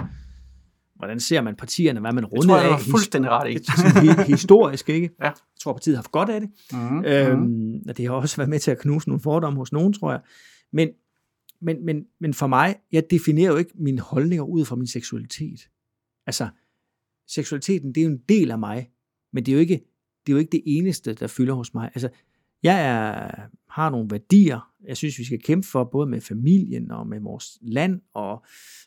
hvordan ser man partierne, hvad man rundet af. Jeg tror, jeg fuldstændig ret i. historisk, ikke? Ja. Jeg tror, partiet har haft godt af det. Mm-hmm. Øhm, og det har også været med til at knuse nogle fordomme hos nogen, tror jeg. Men, men, men, men for mig, jeg definerer jo ikke mine holdninger ud fra min seksualitet. Altså, seksualiteten, det er jo en del af mig, men det er jo ikke det, er jo ikke det eneste, der fylder hos mig. Altså, jeg er, har nogle værdier, jeg synes, vi skal kæmpe for, både med familien og med vores land og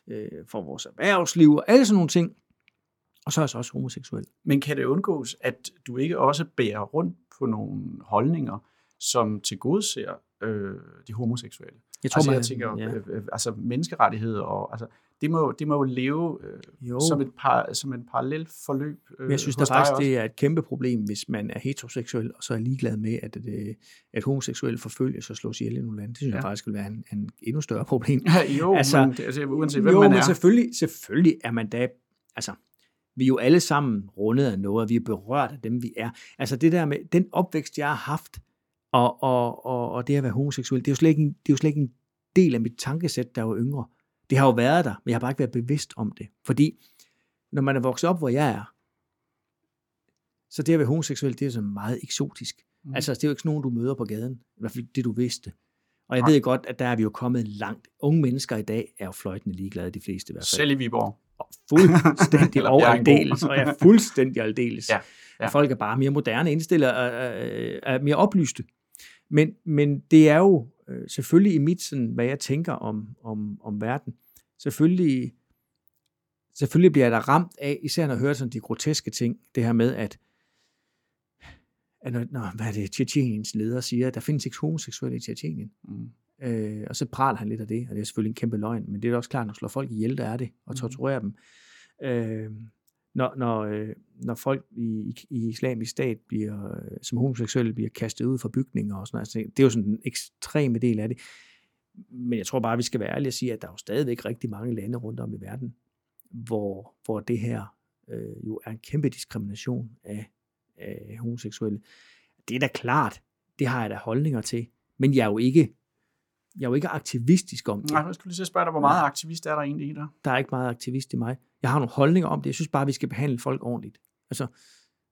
øh, for vores erhvervsliv og alle sådan nogle ting. Og så er jeg så også homoseksuel. Men kan det undgås, at du ikke også bærer rundt på nogle holdninger, som tilgodeser øh, de homoseksuelle? Jeg tror, altså, man, jeg tænker, ja. øh, øh altså menneskerettigheder og altså, det må, det må jo leve øh, jo. som et par, som en parallel forløb. Øh, Men jeg synes da faktisk, også. det er et kæmpe problem, hvis man er heteroseksuel, og så er ligeglad med, at, at, at homoseksuelle forfølges og slås ihjel i nogle lande. Det synes ja. jeg faktisk vil være en, en endnu større problem. Ja, jo, altså, men, altså, uanset hvem jo, man er. men selvfølgelig, selvfølgelig er man da, altså, vi er jo alle sammen rundet af noget, og vi er berørt af dem, vi er. Altså det der med, den opvækst, jeg har haft, og, og, og, og det at være homoseksuel, det er jo slet ikke en, det er jo slet ikke en del af mit tankesæt, der var yngre. Det har jo været der, men jeg har bare ikke været bevidst om det. Fordi når man er vokset op, hvor jeg er, så det at være homoseksuel, det er så meget eksotisk. Mm. Altså, det er jo ikke sådan nogen, du møder på gaden. I hvert fald det, du vidste. Og jeg ja. ved godt, at der er vi jo kommet langt. Unge mennesker i dag er jo fløjtende ligeglade, de fleste i hvert fald. Selv i Viborg. Og fuldstændig over aldeles, og jeg er fuldstændig aldeles. Ja. Ja. Folk er bare mere moderne indstillet og er mere oplyste. Men, men det er jo øh, selvfølgelig i mit, sådan, hvad jeg tænker om, om, om verden, selvfølgelig, selvfølgelig bliver jeg da ramt af, især når jeg hører sådan de groteske ting, det her med, at, at når, når hvad er det, Tjetjeniens leder siger, at der findes ikke homoseksuelle i Tjetjenien. Mm. Øh, og så praler han lidt af det, og det er selvfølgelig en kæmpe løgn, men det er også klart, når slår folk ihjel, der er det, og mm. torturerer mm. dem. Øh, når, når, øh, når folk i, i islamisk stat bliver, øh, som homoseksuelle bliver kastet ud fra bygninger og sådan noget. Altså, det er jo sådan en ekstrem del af det. Men jeg tror bare, at vi skal være ærlige og sige, at der er jo stadigvæk rigtig mange lande rundt om i verden, hvor, hvor det her øh, jo er en kæmpe diskrimination af, af homoseksuelle. Det er da klart, det har jeg da holdninger til, men jeg er jo ikke jeg er jo ikke aktivistisk om det. Nej, jeg skulle lige spørge dig, hvor meget aktivist er der egentlig i dig? Der er ikke meget aktivist i mig. Jeg har nogle holdninger om det. Jeg synes bare, vi skal behandle folk ordentligt. Altså,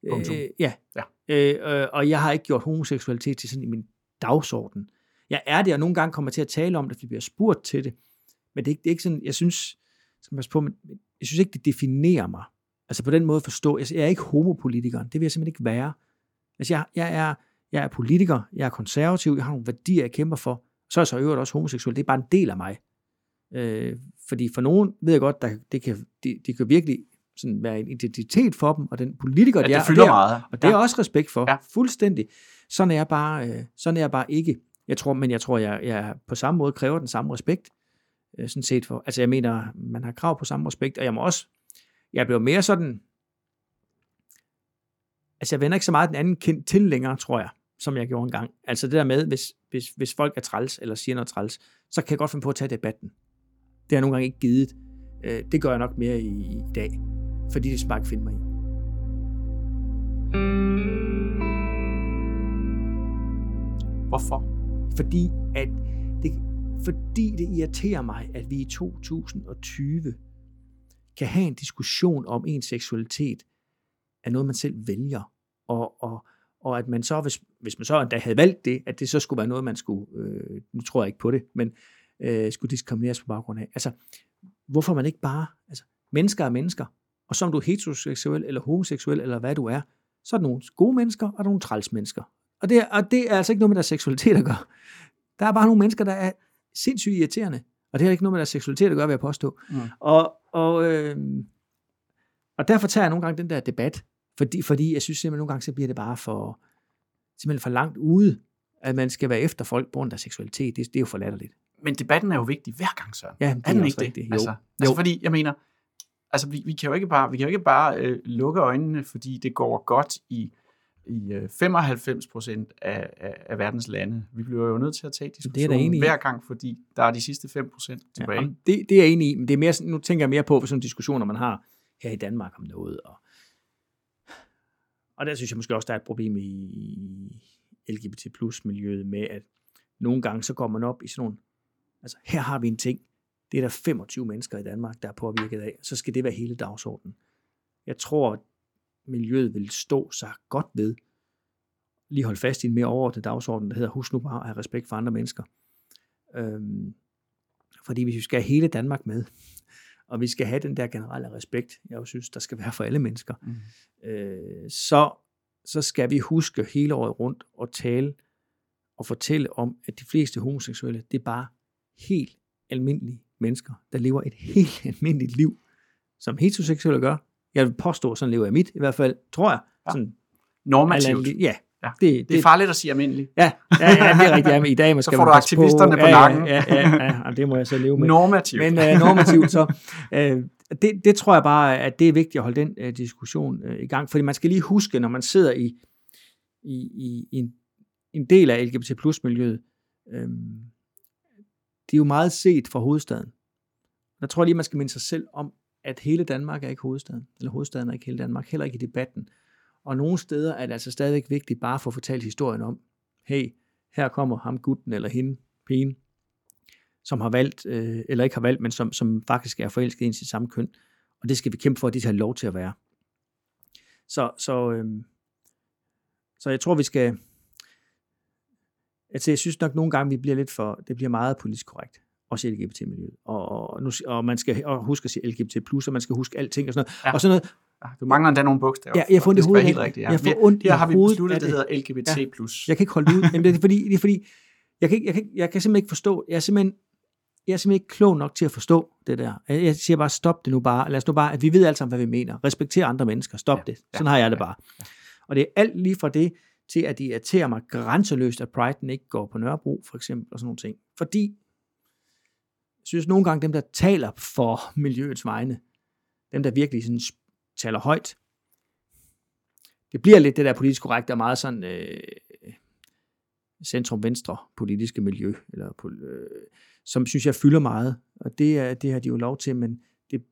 Øh, ja. ja. Øh, øh, og jeg har ikke gjort homoseksualitet til sådan i min dagsorden. Jeg er det, og nogle gange kommer til at tale om det, fordi vi bliver spurgt til det. Men det er ikke, det er ikke sådan, jeg synes, skal man passe på, men jeg synes ikke, det definerer mig. Altså på den måde forstå, jeg er ikke homopolitiker, det vil jeg simpelthen ikke være. Altså jeg, jeg, er, jeg er politiker, jeg er konservativ, jeg har nogle værdier, jeg kæmper for. Så er jeg så øvrigt også homoseksuel, det er bare en del af mig. Øh, fordi for nogen ved jeg godt, der, det, kan, det, det kan virkelig sådan være en identitet for dem, og den politiker, ja, de er. det fylder og det er, meget. Og det er også respekt for, Ja. fuldstændig. Sådan er jeg bare, øh, sådan er jeg bare ikke. Jeg tror, men jeg tror, jeg, jeg på samme måde kræver den samme respekt, øh, sådan set for. Altså jeg mener, man har krav på samme respekt, og jeg må også, jeg bliver mere sådan, altså jeg vender ikke så meget den anden kind til længere, tror jeg, som jeg gjorde engang. Altså det der med, hvis, hvis, hvis folk er træls, eller siger noget træls, så kan jeg godt finde på at tage debatten. Det har jeg nogle gange ikke givet. Øh, det gør jeg nok mere i, i dag, fordi det bare ikke finde mig i. Hvorfor? Fordi, at det, fordi det irriterer mig, at vi i 2020 kan have en diskussion om ens seksualitet er noget, man selv vælger. Og, og, og at man så, hvis, hvis man så endda havde valgt det, at det så skulle være noget, man skulle, øh, nu tror jeg ikke på det, men øh, skulle diskrimineres på baggrund af. Altså, hvorfor man ikke bare, altså, mennesker er mennesker, og så om du er heteroseksuel eller homoseksuel, eller hvad du er, så er der nogle gode mennesker, og der er nogle træls mennesker. Og det, er, og det er altså ikke noget med deres seksualitet at gøre. Der er bare nogle mennesker, der er sindssygt irriterende, og det har ikke noget med deres seksualitet at gøre, vil jeg påstå. Mm. Og, og, øh, og derfor tager jeg nogle gange den der debat, fordi, fordi jeg synes simpelthen nogle gange, så bliver det bare for, simpelthen for langt ude, at man skal være efter folk på grund af seksualitet. Det, det er jo for latterligt. Men debatten er jo vigtig hver gang, Søren. Ja, det Er er den ikke det? rigtigt. Jo. Altså, altså fordi, jeg mener, altså vi, vi kan jo ikke bare, vi kan jo ikke bare øh, lukke øjnene, fordi det går godt i, i øh, 95 procent af, af, af verdens lande. Vi bliver jo nødt til at tage diskussionen hver gang, fordi der er de sidste 5 procent Ja, tilbage. jamen, det, det er jeg enig i, men det er mere, nu tænker jeg mere på, sådan diskussioner, man har her i Danmark om noget. Og, og der synes jeg måske også, der er et problem i LGBT plus miljøet med, at nogle gange så går man op i sådan nogle, altså her har vi en ting, det er der 25 mennesker i Danmark, der er påvirket af, så skal det være hele dagsordenen. Jeg tror, at miljøet vil stå sig godt ved, lige holde fast i en mere overordnet dagsorden, der hedder, husk nu bare at have respekt for andre mennesker. Øhm, fordi hvis vi skal have hele Danmark med, og vi skal have den der generelle respekt, jeg jo synes, der skal være for alle mennesker, Mm. øh, så, så skal vi huske hele året rundt at tale og fortælle om, at de fleste homoseksuelle, det er bare helt almindelige mennesker, der lever et helt almindeligt liv, som heteroseksuelle gør. Jeg vil påstå, sådan lever jeg mit, i hvert fald, tror jeg. Ja. Sådan, Normativt. ja, Ja. det, Det er farligt at sige almindelig. Ja, ja, ja, det er rigtigt. Ja, men i dag måske Så får du aktivisterne på ja, nakken. Ja, ja, ja, ja, det må jeg så leve med. Normativt. Men øh, normativt så, øh, det, det tror jeg bare, at det er vigtigt at holde den øh, diskussion øh, i gang, fordi man skal lige huske, når man sidder i, i, i, i en, en del af LGBT plus miljøet, øh, det er jo meget set fra hovedstaden. Der tror jeg lige, man skal minde sig selv om, at hele Danmark er ikke hovedstaden, eller hovedstaden er ikke hele Danmark, heller ikke i debatten. Og nogle steder er det altså stadigvæk vigtigt bare for at fortælle historien om, hey, her kommer ham gutten eller hende, pigen, som har valgt, øh, eller ikke har valgt, men som, som faktisk er forelsket i sit samme køn. Og det skal vi kæmpe for, at de skal have lov til at være. Så, så, øh, så jeg tror, vi skal... Altså, jeg synes nok nogle gange, vi bliver lidt for... Det bliver meget politisk korrekt. Også i LGBT-miljøet. Og, og, nu, og man skal og huske at sige LGBT+, og man skal huske alting og sådan noget. Ja. Og sådan noget, du mangler endda nogle bogstaver. Ja, jeg får det skal hovedet helt det. rigtigt. Ja. Jeg får ondt Her har vi besluttet, det det. hedder LGBT+. Ja. Jeg kan ikke holde det ud. Jamen, det er fordi, det er fordi jeg, kan, ikke- jeg, kan, jeg kan simpelthen ikke forstå, jeg er simpelthen, jeg er simpelthen ikke klog nok til at forstå det der. Jeg, siger bare, stop det nu bare. Lad os nu bare, at vi ved alt sammen, hvad vi mener. Respekter andre mennesker. Stop Ja, ja, det. ja, Sådan har jeg det ja, bare. Og det er alt lige fra det, til at det irriterer mig grænseløst, at Pride'en ikke går på Nørrebro, for eksempel, og sådan nogle ting. Fordi, jeg synes nogle gange, dem, der taler for miljøets vegne, dem, der virkelig sådan taler højt, det bliver lidt det der politisk korrekte, og meget sådan øh, centrum-venstre politiske miljø, eller, øh, som synes jeg fylder meget, og det, er, det har de jo lov til, men det,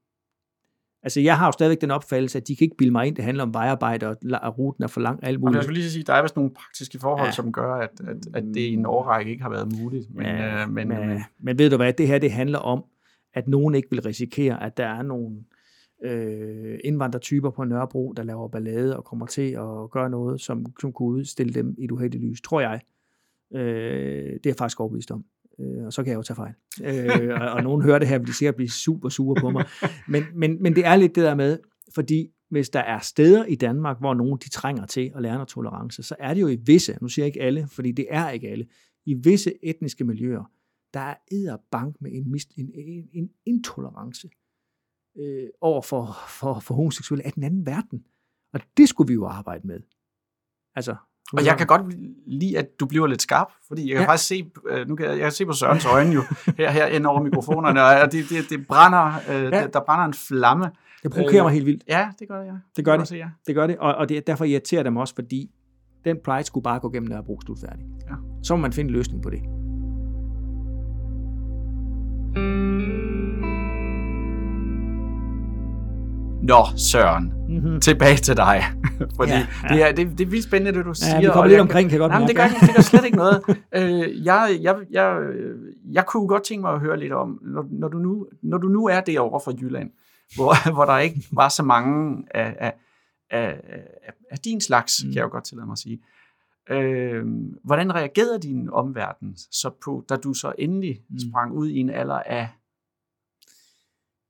Altså, jeg har jo stadigvæk den opfattelse, at de kan ikke bilde mig ind, det handler om vejarbejde, og og ruten er for lang, alt Og muligt. jeg skulle lige sige, der er vist nogle praktiske forhold, Ja. som gør, at, at, at det i en årrække ikke har været muligt. Men, Ja, øh, men, men, men, men ved du hvad, det her det handler om, at nogen ikke vil risikere, at der er nogle øh, indvandrertyper på Nørrebro, der laver ballade og kommer til at gøre noget, som, som kunne udstille dem i et uheldigt lys, tror jeg. Øh, det er jeg faktisk overbevist om. Øh, og så kan jeg jo tage fejl. Øh, og, og nogen hører det her, vil de sikkert blive super sure på mig. Men, men, men det er lidt det der med, fordi hvis der er steder i Danmark, hvor nogen de trænger til at lære noget tolerance, så er det jo i visse, nu siger jeg ikke alle, fordi det er ikke alle, i visse etniske miljøer, der er edderbank med en, mist, en, en, en intolerance øh, over for, for, for homoseksuelle af den anden verden. Og det skulle vi jo arbejde med. Altså, og jeg kan godt lide, at du bliver lidt skarp, fordi jeg kan Ja. faktisk se, øh, nu kan jeg, jeg kan se på Sørens øjne jo, her, her ind over mikrofonerne, og det, det, det brænder, øh, Ja. der, der brænder en flamme. det provokerer øh, mig helt vildt. Ja, det gør det, ja. Det gør det. jeg Se, ja. Det gør det, og, og det er derfor irriterer dem også, fordi den Pride skulle bare gå gennem Nørrebro slutfærdig. Ja. Så må man finde en løsning på det. Nå, Søren, Mm-hmm. tilbage til dig. Fordi Ja, ja. Det, er, det, det er vildt spændende, det du siger. Ja, vi kommer lidt omkring, kan jeg godt Nej, men det gør, det gør slet ikke noget. Øh, jeg, jeg, jeg, jeg kunne godt tænke mig at høre lidt om, når, når, du, nu, når du nu er derovre fra Jylland, hvor, hvor der ikke var så mange af, af, af, af, af din slags, Mm. kan jeg jo godt tillade mig at sige. Øh, hvordan reagerede din omverden så på, da du så endelig mm. sprang ud i en alder af...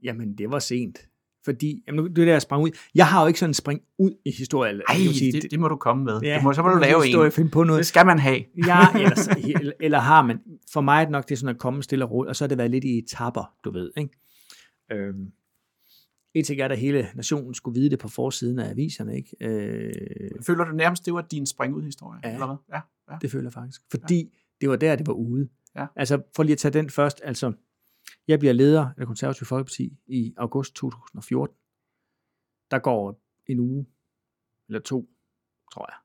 Jamen, det var sent. Fordi, jamen, nu- det er der, jeg sprang ud. Jeg har jo ikke sådan en spring ud i historie. eller- Ej, sige, det, det må du komme med. ja, det må, så må du lave historie, en. Finde på noget. Det skal man have. Ja, eller, eller, eller har man. For mig er det nok det er sådan at komme stille og roligt, og så har det været lidt i etapper, du ved. Ikke? Øhm, en ting er, at hele nationen skulle vide det på forsiden af aviserne. Ikke? Øh, Føler du nærmest, det var din spring ud historie? Ja. Eller hvad? Ja. ja. det føler jeg faktisk. Fordi ja. det var der, det var ude. Ja. Altså, for lige at tage den først. Altså, jeg bliver leder af det konservative Folkeparti i august 2014. Der går en uge, eller to, tror jeg.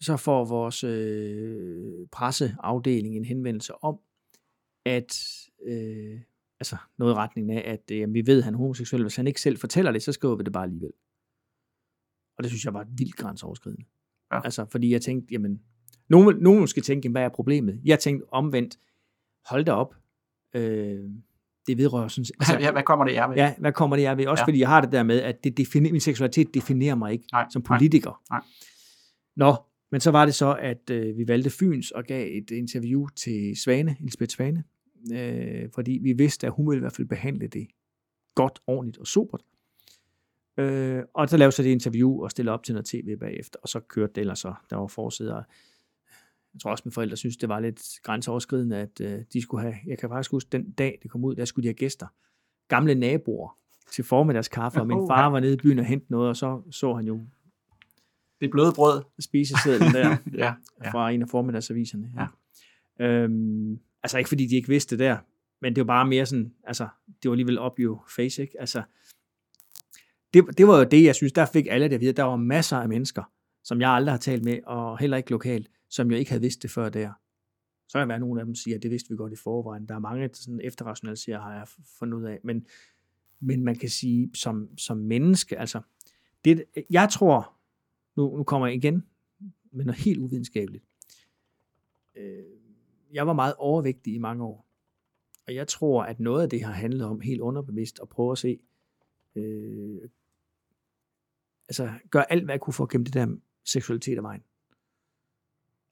Så får vores øh, presseafdeling en henvendelse om, at øh, altså noget i retningen af, at øh, vi ved, at han er homoseksuel. Hvis han ikke selv fortæller det, så skriver vi det bare alligevel. Og det synes jeg var vildt grænseoverskridende. Ja. Altså, fordi jeg tænkte, jamen, nogen, nogen måske tænke, hvad er problemet? Jeg tænkte omvendt, hold da op. Øh, det vedrører sådan set. Altså, ja, hvad kommer det jer ved? Ja, hvad kommer det jeg ved? Også ja. Fordi jeg har det der med, at det definer, min seksualitet definerer mig ikke Nej, som nej. politiker. Nej. Nå, men så var det så, at øh, vi valgte Fyns og gav et interview til Svane, Elisabeth Svane, øh, fordi vi vidste, at hun ville i hvert fald behandle det godt, ordentligt og supert. Øh, og så lavede så det interview og stille op til noget tv bagefter, og så kørte det ellers så. Der var forsider. Jeg tror også, mine forældre synes, det var lidt grænseoverskridende, at øh, de skulle have, jeg kan faktisk huske, den dag det kom ud, der skulle de have gæster. Gamle naboer til formiddagskaffe, og min far ja. var nede i byen og hentede noget, og så så han jo Det bløde brød. spisesedlen der Ja. ja. ja. fra en af formiddagsaviserne. Ja. Øhm, altså ikke fordi de ikke vidste det der, men det var bare mere sådan, altså det var alligevel op your face, ikke? Altså, det, det var jo det, jeg synes, der fik alle det at vide. Der var masser af mennesker, som jeg aldrig har talt med, og heller ikke lokalt, som jo ikke havde vidst det før der. Så kan der være nogle af dem, siger, at det vidste vi godt i forvejen. Der er mange, der sådan efterrationaliserer, har jeg fundet ud af. Men, men man kan sige, som, som menneske, altså, det, jeg tror, nu, nu kommer jeg igen med noget helt uvidenskabeligt. Øh, jeg var meget overvægtig i mange år. Og jeg tror, at noget af det har handlet om helt underbevidst at prøve at se, øh, altså gøre alt, hvad jeg kunne for at gemme det der seksualitet af vejen.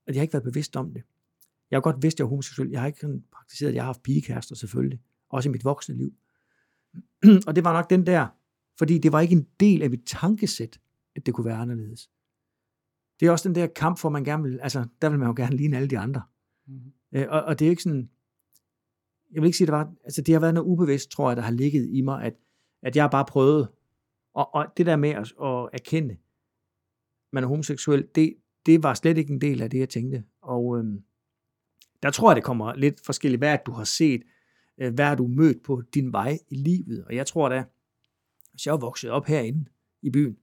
Og jeg har ikke været bevidst om det. Jeg har godt vidst, at jeg er homoseksuel. Jeg har ikke sådan praktiseret, at jeg har haft pigekærester selvfølgelig. Også i mit voksne liv. og det var nok den der, fordi det var ikke en del af mit tankesæt, at det kunne være anderledes. Det er også den der kamp, hvor man gerne vil, altså der vil man jo gerne ligne alle de andre. Mhm. Øh, og, og det er jo ikke sådan, jeg vil ikke sige, det var, altså det har været noget ubevidst, tror jeg, der har ligget i mig, at, at jeg har bare prøvet, og, og det der med at, at erkende, man er homoseksuel, det, det var slet ikke en del af det, jeg tænkte. Og øhm, der tror jeg, det kommer lidt forskelligt, hvad du har set, øh, hvad du mødt på din vej i livet. Og jeg tror da, hvis jeg er vokset op herinde i byen,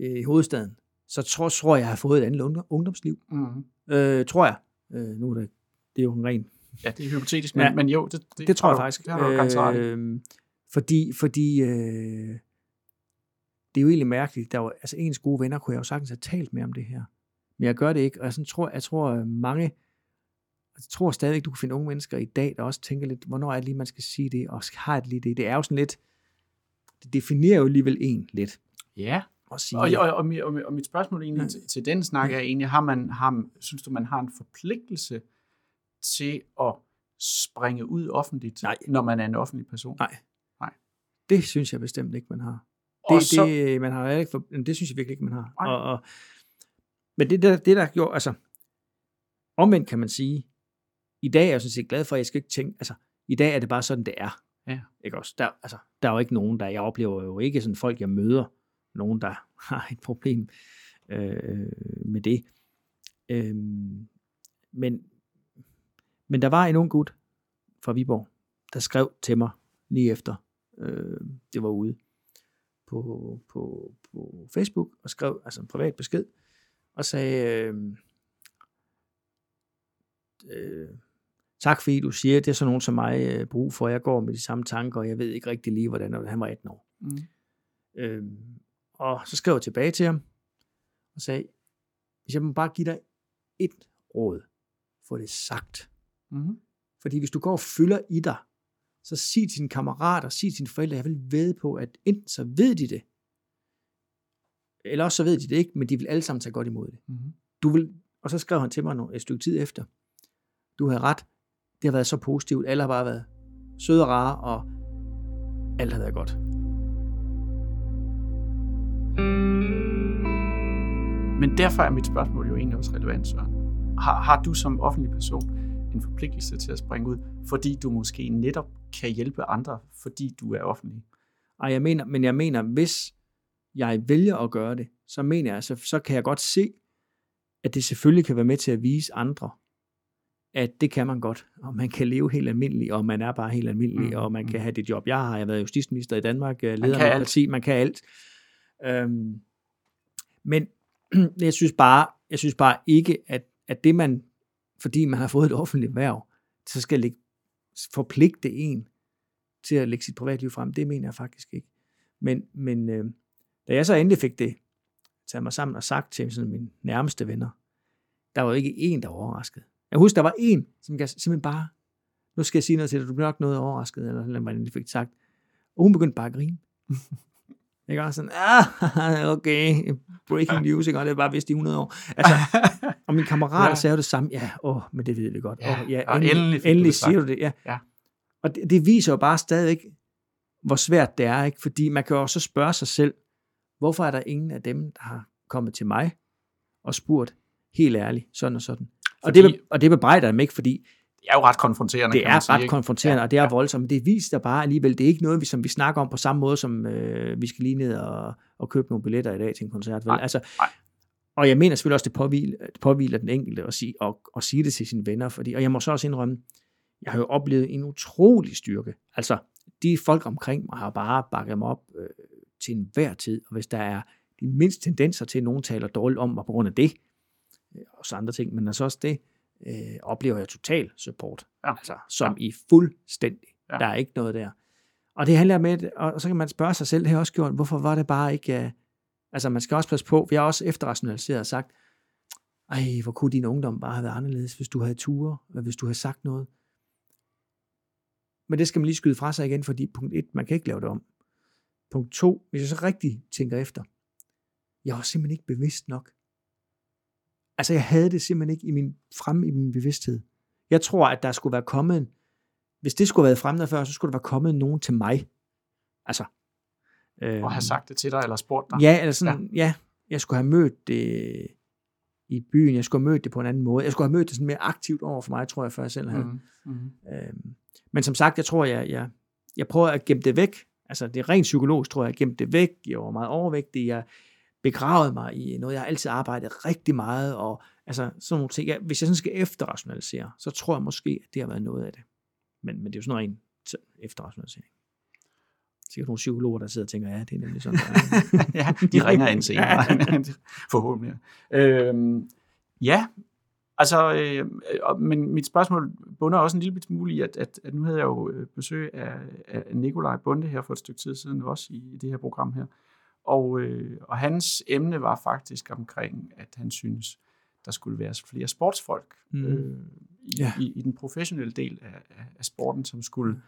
øh, i hovedstaden, så tror, tror jeg, jeg har fået et andet ungdom- ungdomsliv. Mm. Øh, tror jeg. Øh, nu er det, det er jo en ren Ja, det er hypotetisk, men, Ja. men jo, det, det, det tror jeg du- faktisk. Det har du øh, Fordi, fordi øh, det er jo egentlig mærkeligt. Der var, altså ens gode venner kunne jeg jo sagtens have talt med om det her. Men jeg gør det ikke, og jeg, sådan tror, jeg tror øh, mange, jeg tror stadigvæk, du kan finde unge mennesker i dag, der også tænker lidt, hvornår er det lige, man skal sige det, og har det lige det. Det er jo sådan lidt, det definerer jo alligevel en lidt. Ja, At sige, og, og, og, mit- og, og mit spørgsmål egentlig Ja. til, til den snak er egentlig, har man, har, synes du, man har en forpligtelse til at springe ud offentligt, Nej. når man er en offentlig person? Nej. Nej. Det synes jeg bestemt ikke, man har. Og Det, så, det, man har ikke for, det synes jeg virkelig ikke, man har. Nej. Og, og, men det der, det der gjorde, altså, omvendt kan man sige, i dag er jeg sådan set glad for, at jeg skal ikke tænke, altså, i dag er det bare sådan, det er. Ja. Ikke også? Der, altså, der er jo ikke nogen, der, jeg oplever jo ikke sådan folk, jeg møder, nogen, der har et problem øh, med det. Øhm, men, men der var en ung gut fra Viborg, der skrev til mig lige efter, øh, det var ude på, på, på Facebook, og skrev altså en privat besked, og sagde, øh, øh, tak fordi du siger, det er sådan nogen som mig øh, brug for, jeg går med de samme tanker, og jeg ved ikke rigtig lige, hvordan og han var 18 år. mm, Øh, og så skrev jeg tilbage til ham, og sagde, hvis jeg må bare give dig et råd, få det sagt. mm, Fordi hvis du går og fylder i dig, så sig til dine kammerater, sig til dine forældre, jeg vil ved på, at enten så ved de det, eller også så ved de det ikke, men de vil alle sammen tage godt imod det. mm. Du vil, og så skrev han til mig et stykke tid efter, du havde ret, det har været så positivt, alle har bare været søde og rare, og alt har været godt. Men derfor er mit spørgsmål jo egentlig også relevant, Søren. Har, har du som offentlig person en forpligtelse til at springe ud, fordi du måske netop kan hjælpe andre, fordi du er offentlig? Ej, jeg mener, men jeg mener, hvis jeg vælger at gøre det, så mener jeg, så, så kan jeg godt se, at det selvfølgelig kan være med til at vise andre, at det kan man godt, og man kan leve helt almindeligt, og man er bare helt almindelig, Mm, og man kan mm. have det job, jeg har. Jeg har været justitsminister i Danmark, leder alt. parti, man kan alt. Øhm, men jeg synes bare, jeg synes bare ikke, at, at det man, fordi man har fået et offentligt værv, så skal lægge, forpligte en til at lægge sit privatliv frem. Det mener jeg faktisk ikke. Men, men øh, da jeg så endelig fik det taget mig sammen og sagt til sådan mine nærmeste venner, der var ikke en, der var overrasket. Jeg husker, der var en, som jeg simpelthen bare, nu skal jeg sige noget til dig, du bliver nok noget overrasket, eller eller hvordan de fik sagt. Og hun begyndte bare at grine. Ikke også sådan, ah, okay, breaking news, ikke? Og det er bare vist i 100 år. Altså, og mine kammerater Ja. sagde det samme, ja, åh, men det ved vi godt. Ja, Åh, ja, og endelig, endelig du endelig det sagt. siger du det, ja. Ja. Og det, det viser jo bare stadigvæk, hvor svært det er, ikke? Fordi man kan jo også spørge sig selv, hvorfor er der ingen af dem, der har kommet til mig og spurgt helt ærligt, sådan og sådan. Og Fordi- det, be- og det bebrejder jeg dem ikke, fordi Det er jo ret konfronterende, det er sige, ret ikke? konfronterende, Ja, og det er ja. voldsomt, det viser bare alligevel, det er ikke noget, vi, som vi snakker om på samme måde, som øh, vi skal lige ned og, og købe nogle billetter i dag til en koncert. Vel? Nej, altså, nej. Og jeg mener selvfølgelig også, det påhviler, det påhviler den enkelte at sige, og, og sige det til sine venner, fordi, og jeg må så også indrømme, jeg har jo oplevet en utrolig styrke. Altså, de folk omkring mig har bare bakket mig op øh, til enhver tid, og hvis der er de mindste tendenser til, at nogen taler dårligt om mig på grund af det, øh, og så andre ting, men altså også det, øh, oplever jeg total support. Ja. Altså, som i fuldstændig. Ja. Ja. Der er ikke noget der. Og det handler med, og så kan man spørge sig selv, det har også gjort, hvorfor var det bare ikke, øh, altså man skal også passe på, jeg har også efterrationaliseret og sagt, ej, hvor kunne din ungdom bare have været anderledes, hvis du havde ture, og hvis du havde sagt noget. Men det skal man lige skyde fra sig igen, fordi punkt 1, man kan ikke lave det om. Punkt 2, hvis jeg så rigtig tænker efter, jeg var simpelthen ikke bevidst nok. Altså jeg havde det simpelthen ikke i min, fremme i min bevidsthed. Jeg tror, at der skulle være kommet, hvis det skulle have været fremme der før, så skulle der være kommet nogen til mig. Altså. Øh, Og have sagt det til dig, eller spurgt dig. Ja, eller sådan, ja. ja, jeg skulle have mødt det i byen, jeg skulle have mødt det på en anden måde. Jeg skulle have mødt det sådan mere aktivt over for mig, tror jeg, før jeg selv havde. Mm, mm. Øhm, men som sagt, jeg tror, jeg, jeg, jeg prøver at gemme det væk. Altså, det er rent psykologisk, tror jeg, jeg gemte det væk. Jeg var meget overvægtig. Jeg begravede mig i noget, jeg har altid arbejdet rigtig meget. Og altså, sådan nogle ting. Jeg, hvis jeg sådan skal efterrationalisere, så tror jeg måske, at det har været noget af det. Men, men det er jo sådan noget sådan efterrationalisering. Sikkert nogle psykologer, der sidder og tænker, ja, det er nemlig sådan. der er." ja, de ringer ind senere. Forhåbentlig. Øhm, ja, Altså, øh, men mit spørgsmål bunder også en lille smule i, at, at, at nu havde jeg jo øh, besøg af, af Nikolaj Bunde her for et stykke tid siden, også i det her program her. Og, øh, og hans emne var faktisk omkring, at han synes, der skulle være flere sportsfolk mm. øh, i, ja. i, i den professionelle del af, af, af sporten, som skulle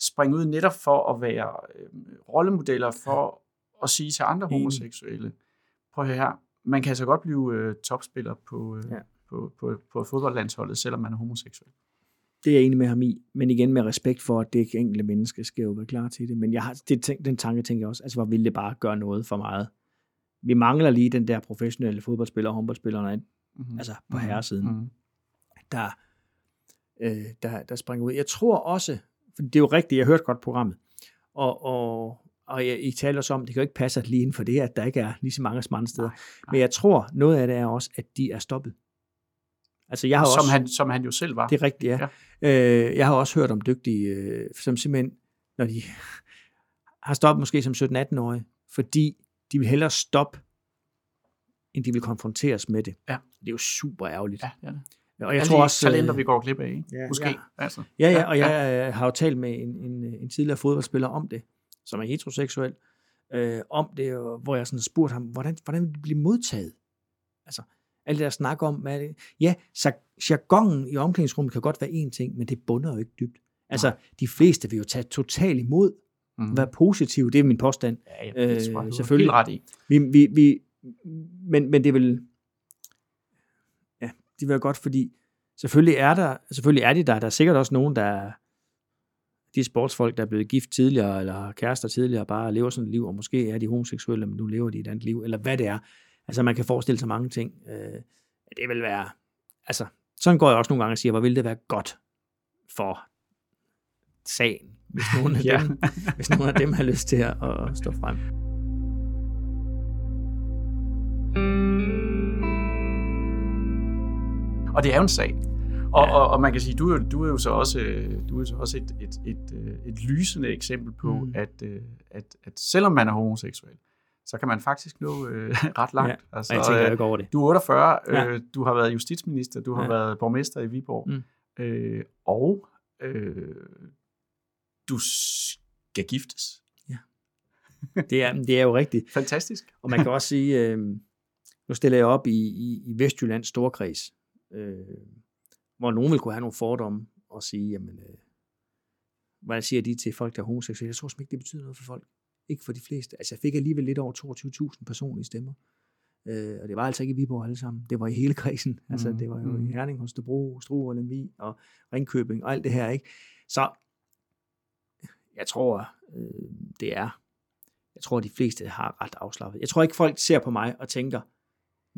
springe ud netop for at være øh, rollemodeller for at sige til andre homoseksuelle, prøv her, man kan altså godt blive øh, topspiller på, øh, ja. På, på, på fodboldlandsholdet, selvom man er homoseksuel. Det er jeg enig med ham i, men igen med respekt for, at det enkelte menneske skal jo være klar til det. Men jeg har, det, den tanke tænker jeg også, altså hvor vil det bare gøre noget for meget. Vi mangler lige den der professionelle fodboldspiller og håndboldspiller, mm-hmm. altså på mm-hmm. herresiden, mm-hmm. der, øh, der, der springer ud. Jeg tror også, for det er jo rigtigt, jeg hørte godt programmet, og, og, og jeg, I taler også om, det kan jo ikke passe at lige inden for det, at der ikke er lige så mange smarte steder. Nej, nej. Men jeg tror, noget af det er også, at de er stoppet. Altså, jeg har som, også, han, som han jo selv var. Det er rigtigt, ja. ja. Øh, jeg har også hørt om dygtige, øh, som simpelthen, når de har stoppet måske som 17-18-årige, fordi de vil hellere stoppe, end de vil konfronteres med det. Ja. Det er jo super ærgerligt. Ja, ja. Og jeg Alle tror også, talenter, vi går glip af, ja, måske. Ja. Altså. ja, ja, og jeg ja. har jo talt med en, en, en tidligere fodboldspiller om det, som er heteroseksuel, øh, om det, hvor jeg sådan spurgte ham, hvordan, hvordan vil det blive modtaget? Altså, alt det der snak om, det, ja, så jargonen i omklædningsrummet kan godt være en ting, men det bunder jo ikke dybt. Altså, de fleste vil jo tage totalt imod, mm. være positive, det er min påstand. Ja, ja det tror jeg, øh, selvfølgelig. ret i. Vi, vi, vi, men, men det vil, ja, det vil være godt, fordi selvfølgelig er der, selvfølgelig er de der, der er sikkert også nogen, der de sportsfolk, der er blevet gift tidligere, eller kærester tidligere, bare lever sådan et liv, og måske er de homoseksuelle, men nu lever de et andet liv, eller hvad det er. Altså man kan forestille sig mange ting. Øh, det vil være, altså sådan går jeg også nogle gange og siger, hvor vil det være godt for sagen, hvis nogen af, ja. dem, hvis nogen af dem har lyst til at, at stå frem. Og det er jo en sag. Og, ja. og, og man kan sige, du, du er jo så også, du er jo så også et, et, et, et, et lysende eksempel på, mm. at, øh, at, at selvom man er homoseksuel, så kan man faktisk nå øh, ret langt. Ja, altså, jeg tænker ikke over det. Du er 48, ja. øh, du har været justitsminister, du har ja. været borgmester i Viborg, mm. øh, og øh, du skal giftes. Ja. Det er, det er jo rigtigt. Fantastisk. Og man kan også sige, øh, nu stiller jeg op i, i, i Vestjyllands Storkreds, øh, hvor nogen vil kunne have nogle fordomme og sige, jamen, øh, hvad siger de til folk, der er homoseksuelle? Jeg tror simpelthen ikke, det betyder noget for folk. Ikke for de fleste. Altså, jeg fik alligevel lidt over 22.000 personlige stemmer. Øh, og det var altså ikke i Viborg alle sammen. Det var i hele kredsen. Mm. Altså, det var jo mm. i Herning, Holstebro, Struer, Lemvi og Ringkøbing og alt det her, ikke? Så jeg tror, øh, det er, jeg tror, de fleste har ret afslappet. Jeg tror ikke, folk ser på mig og tænker,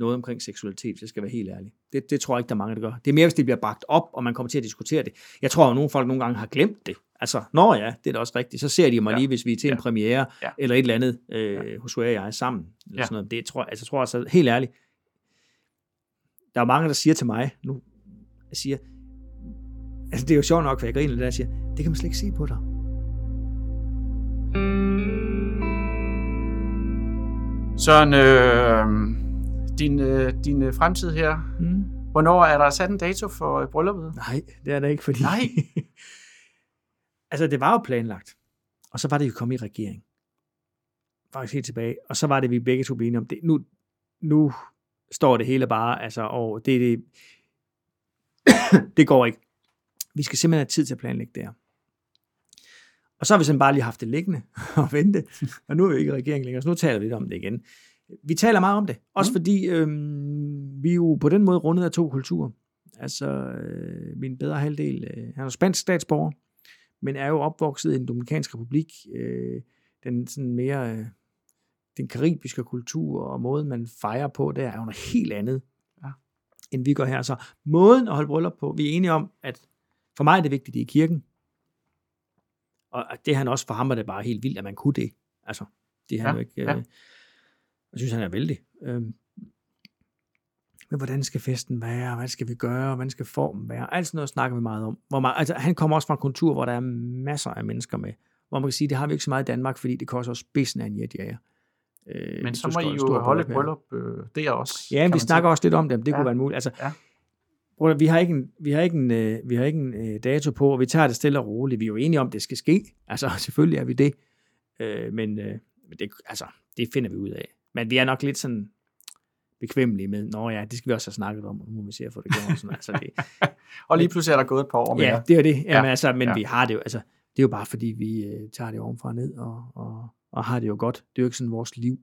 noget omkring seksualitet, hvis jeg skal være helt ærlig. Det, det tror jeg ikke, der er mange, der gør. Det er mere, hvis det bliver bragt op, og man kommer til at diskutere det. Jeg tror, at nogle folk nogle gange har glemt det. Altså, nå ja, det er da også rigtigt. Så ser de mig ja. lige, hvis vi er til ja. en premiere, ja. eller et eller andet, øh, ja. hos hvor jeg er sammen. Eller ja. sådan noget. Det tror, altså, jeg tror altså, helt ærligt, der er mange, der siger til mig, nu, jeg siger, altså det er jo sjovt nok, for jeg griner, der jeg siger, det kan man slet ikke se på dig. Sådan, øh, din, øh, din øh, fremtid her. Mm. Hvornår er der sat en dato for øh, brylluppet? Nej, det er der ikke, fordi... Nej. altså, det var jo planlagt. Og så var det jo kommet i regering. Faktisk helt tilbage. Og så var det, vi begge to blev om det. Nu, nu står det hele bare, altså, og det, det, det går ikke. Vi skal simpelthen have tid til at planlægge det her. Og så har vi simpelthen bare lige haft det liggende og vente. Og nu er vi ikke i regeringen længere, så nu taler vi lidt om det igen vi taler meget om det. Også mm. fordi øhm, vi er jo på den måde rundet af to kulturer. Altså, øh, min bedre halvdel, øh, han er spansk statsborger, men er jo opvokset i den Dominikanske Republik. Øh, den sådan mere, øh, den karibiske kultur og måden, man fejrer på, der er jo noget helt andet, ja. end vi gør her. Så måden at holde bryllup på, vi er enige om, at for mig er det vigtigt, det er i kirken. Og det han også, for ham var det bare helt vildt, at man kunne det. Altså, det han ja, jo ikke... Øh, ja. Jeg synes, han er vældig. Øhm, men hvordan skal festen være? Hvad skal vi gøre? Hvordan skal formen være? Alt sådan noget snakker vi meget om. Hvor man, altså, han kommer også fra en kultur, hvor der er masser af mennesker med. Hvor man kan sige, det har vi ikke så meget i Danmark, fordi det koster også spidsen af en jetjager. Øh, men så må I jo holde et bryllup øh, der også. Ja, vi snakke. snakker også lidt om det, det ja. kunne være muligt. Altså, ja. Bror, vi har ikke en, vi har ikke en, øh, vi har ikke en øh, dato på, og vi tager det stille og roligt. Vi er jo enige om, at det skal ske. Altså, selvfølgelig er vi det. Øh, men øh, det, altså, det finder vi ud af. Men vi er nok lidt sådan bekvemmelige med, nå ja, det skal vi også have snakket om, og nu må vi se at få det gjort. Sådan, altså, det, Og lige pludselig er der gået et par år mere. ja, det er det. Jamen, Ja, altså, men ja. vi har det jo, altså, det er jo bare fordi, vi øh, tager det ovenfra og ned, og, og, og har det jo godt. Det er jo ikke sådan, vores liv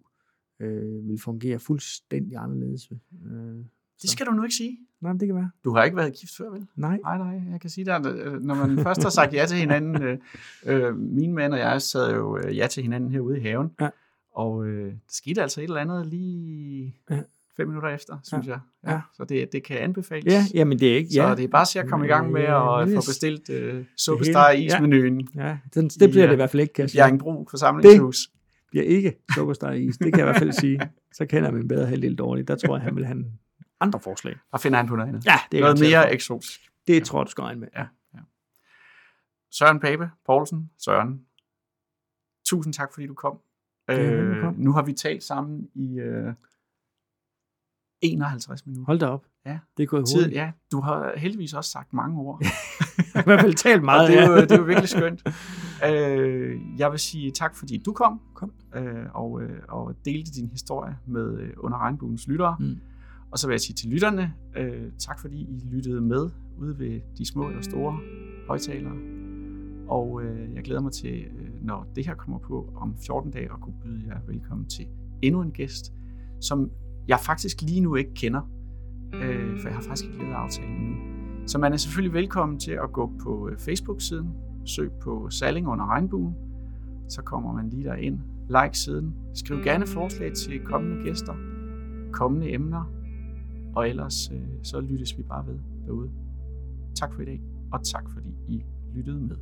øh, vil fungere fuldstændig anderledes. Øh, Det skal du nu ikke sige. nej, men det kan være. Du har ikke været gift før, vel? Nej. Nej, nej, jeg kan sige dig, øh, når man først har sagt ja til hinanden, øh, øh, min mand og jeg sad jo øh, ja til hinanden herude i haven, Ja. og øh, der skete altså et eller andet lige Ja. Fem minutter efter, synes jeg. Ja. Ja. Så det, det kan anbefales. Ja, jamen det er ikke, Så ja. det er bare se at komme i gang med Ja, at få bestilt øh, suppestar i Ja. ismenuen. ja sådan, det bliver Ja. det i hvert fald ikke, kan jeg sige. Bjerringbro forsamlingshus. bliver ikke sukkersteg i is. Det kan jeg i hvert fald sige. Så kender min bedre halvdel dårligt. Der tror jeg, han vil have andre forslag. Der finder han på noget andet. Ja, det er noget mere eksotisk. Det tror jeg, du skal regne med. Søren Pape Poulsen, Søren. Tusind tak, fordi du kom. Øh, nu har vi talt sammen i øh, 51 minutter. Hold da op. Ja. Det er gået Tid, hurtigt. ja, du har heldigvis også sagt mange ord. I hvert fald talt og meget. det, er jo, det er jo virkelig skønt. Øh, jeg vil sige tak, fordi du kom, Kom. Øh, og, øh, og delte din historie med øh, Under Regnbuens lyttere. Mm. Og så vil jeg sige til lytterne, øh, tak fordi I lyttede med ude ved de små eller store højtalere. Og øh, jeg glæder mig til, øh, når det her kommer på om 14 dage, at kunne byde jer velkommen til endnu en gæst, som jeg faktisk lige nu ikke kender, øh, for jeg har faktisk ikke lavet aftalen endnu. Så man er selvfølgelig velkommen til at gå på øh, Facebook-siden, søg på Salling under regnbuen, så kommer man lige derind. Like siden. Skriv gerne forslag til kommende gæster, kommende emner, og ellers øh, så lyttes vi bare ved derude. Tak for i dag, og tak fordi I lyttede med.